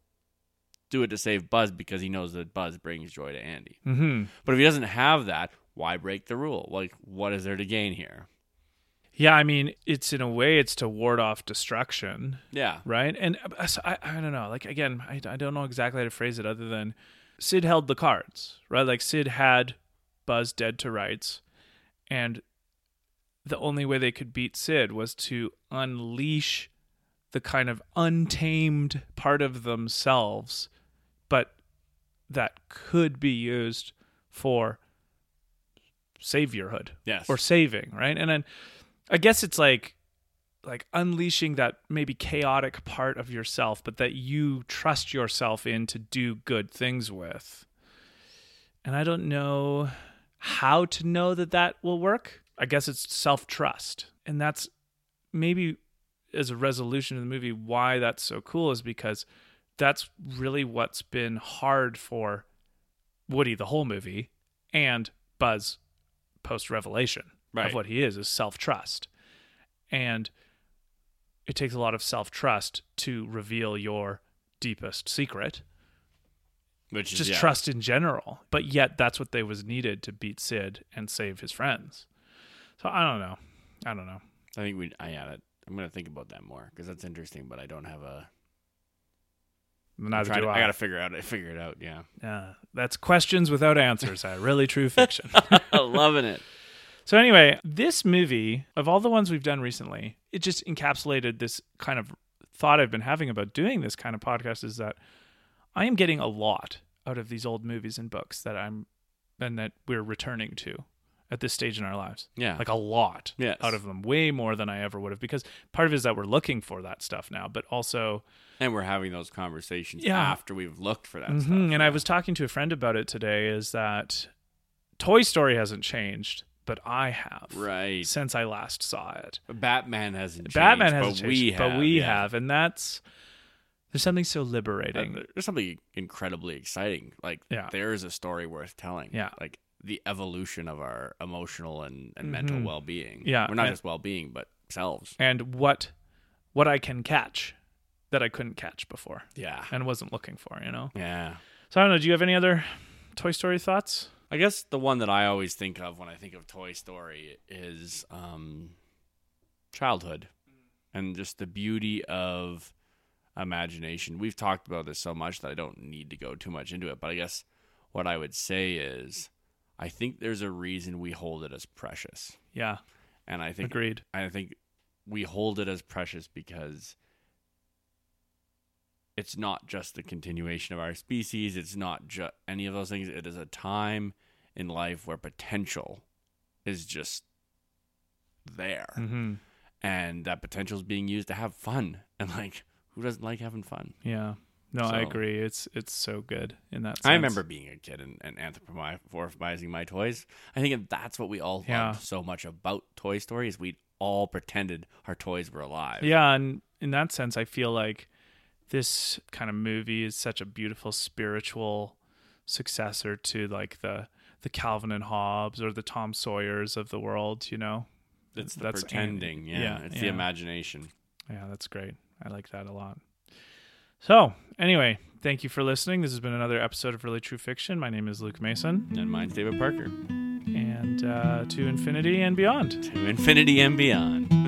do it to save Buzz because he knows that Buzz brings joy to Andy. Hmm. But if he doesn't have that, why break the rule? Like what is there to gain here? Yeah, I mean, it's in a way, it's to ward off destruction. Yeah. right? And uh, so I, I don't know. Like again, I, I don't know exactly how to phrase it other than Sid held the cards, right? Like Sid had Buzz dead to rights, and the only way they could beat Sid was to unleash the kind of untamed part of themselves, but that could be used for saviorhood Yes. or saving, right? And then I guess it's like like unleashing that maybe chaotic part of yourself, but that you trust yourself in to do good things with. And I don't know how to know that that will work. I guess it's self trust. And that's maybe as a resolution of the movie why that's so cool is because that's really what's been hard for Woody the whole movie and Buzz post revelation Right. of what he is is self trust, and it takes a lot of self trust to reveal your deepest secret, Which is just yeah. trust in general. But yet, that's what they was needed to beat Sid and save his friends. So I don't know. I don't know. I think we. I yeah. That, I'm gonna think about that more because that's interesting. But I don't have a. Neither do to- I. I gotta figure out. I Figure it out. Yeah. Yeah, that's questions without answers. uh, really true fiction. Loving it. so anyway, this movie of all the ones we've done recently, it just encapsulated this kind of thought I've been having about doing this kind of podcast is that I am getting a lot out of these old movies and books that I'm and that we're returning to at this stage in our lives. Yeah. Like a lot Yes. out of them, way more than I ever would have because part of it is that we're looking for that stuff now, but also and we're having those conversations Yeah. after we've looked for that stuff. Mhm, And I was talking to a friend about it today. Is that Toy Story hasn't changed, but I have Right. since I last saw it. Batman hasn't. Changed, Batman hasn't but changed, we have, but we yeah. have, and that's there's something so Uh, liberating. There's something incredibly exciting. Like Yeah. there is a story worth telling. Yeah. Like the evolution of our emotional and, and mental Mhm. well being. Yeah, We're not and- just well being, but selves. and what what I can catch that I couldn't catch before Yeah. and wasn't looking for, you know. Yeah. So I don't know. Do you have any other Toy Story thoughts? I guess the one that I always think of when I think of Toy Story is um, childhood and just the beauty of imagination. We've talked about this so much that I don't need to go too much into it, but I guess what I would say is I think there's a reason we hold it as precious. Yeah, And I think agreed. I think we hold it as precious because it's not just the continuation of our species. It's not just any of those things. It is a time in life where potential is just there. hmm And that potential is being used to have fun. And like, who doesn't like having fun? Yeah. No, I agree. It's it's so good in that. Sense. I remember being a kid and, and anthropomorphizing my toys. I think that's what we all Yeah. loved so much about Toy Story is we all pretended our toys were alive. Yeah, and in that sense, I feel like this kind of movie is such a beautiful spiritual successor to like the the Calvin and Hobbes or the Tom Sawyers of the world. You know, It's the That's- pretending. Yeah. yeah, It's the imagination. yeah, that's great. I like that a lot. So, anyway, thank you for listening. This has been another episode of Really True Fiction. My name is Luke Mason, And mine's David Parker. and uh, to infinity and beyond. To infinity and beyond.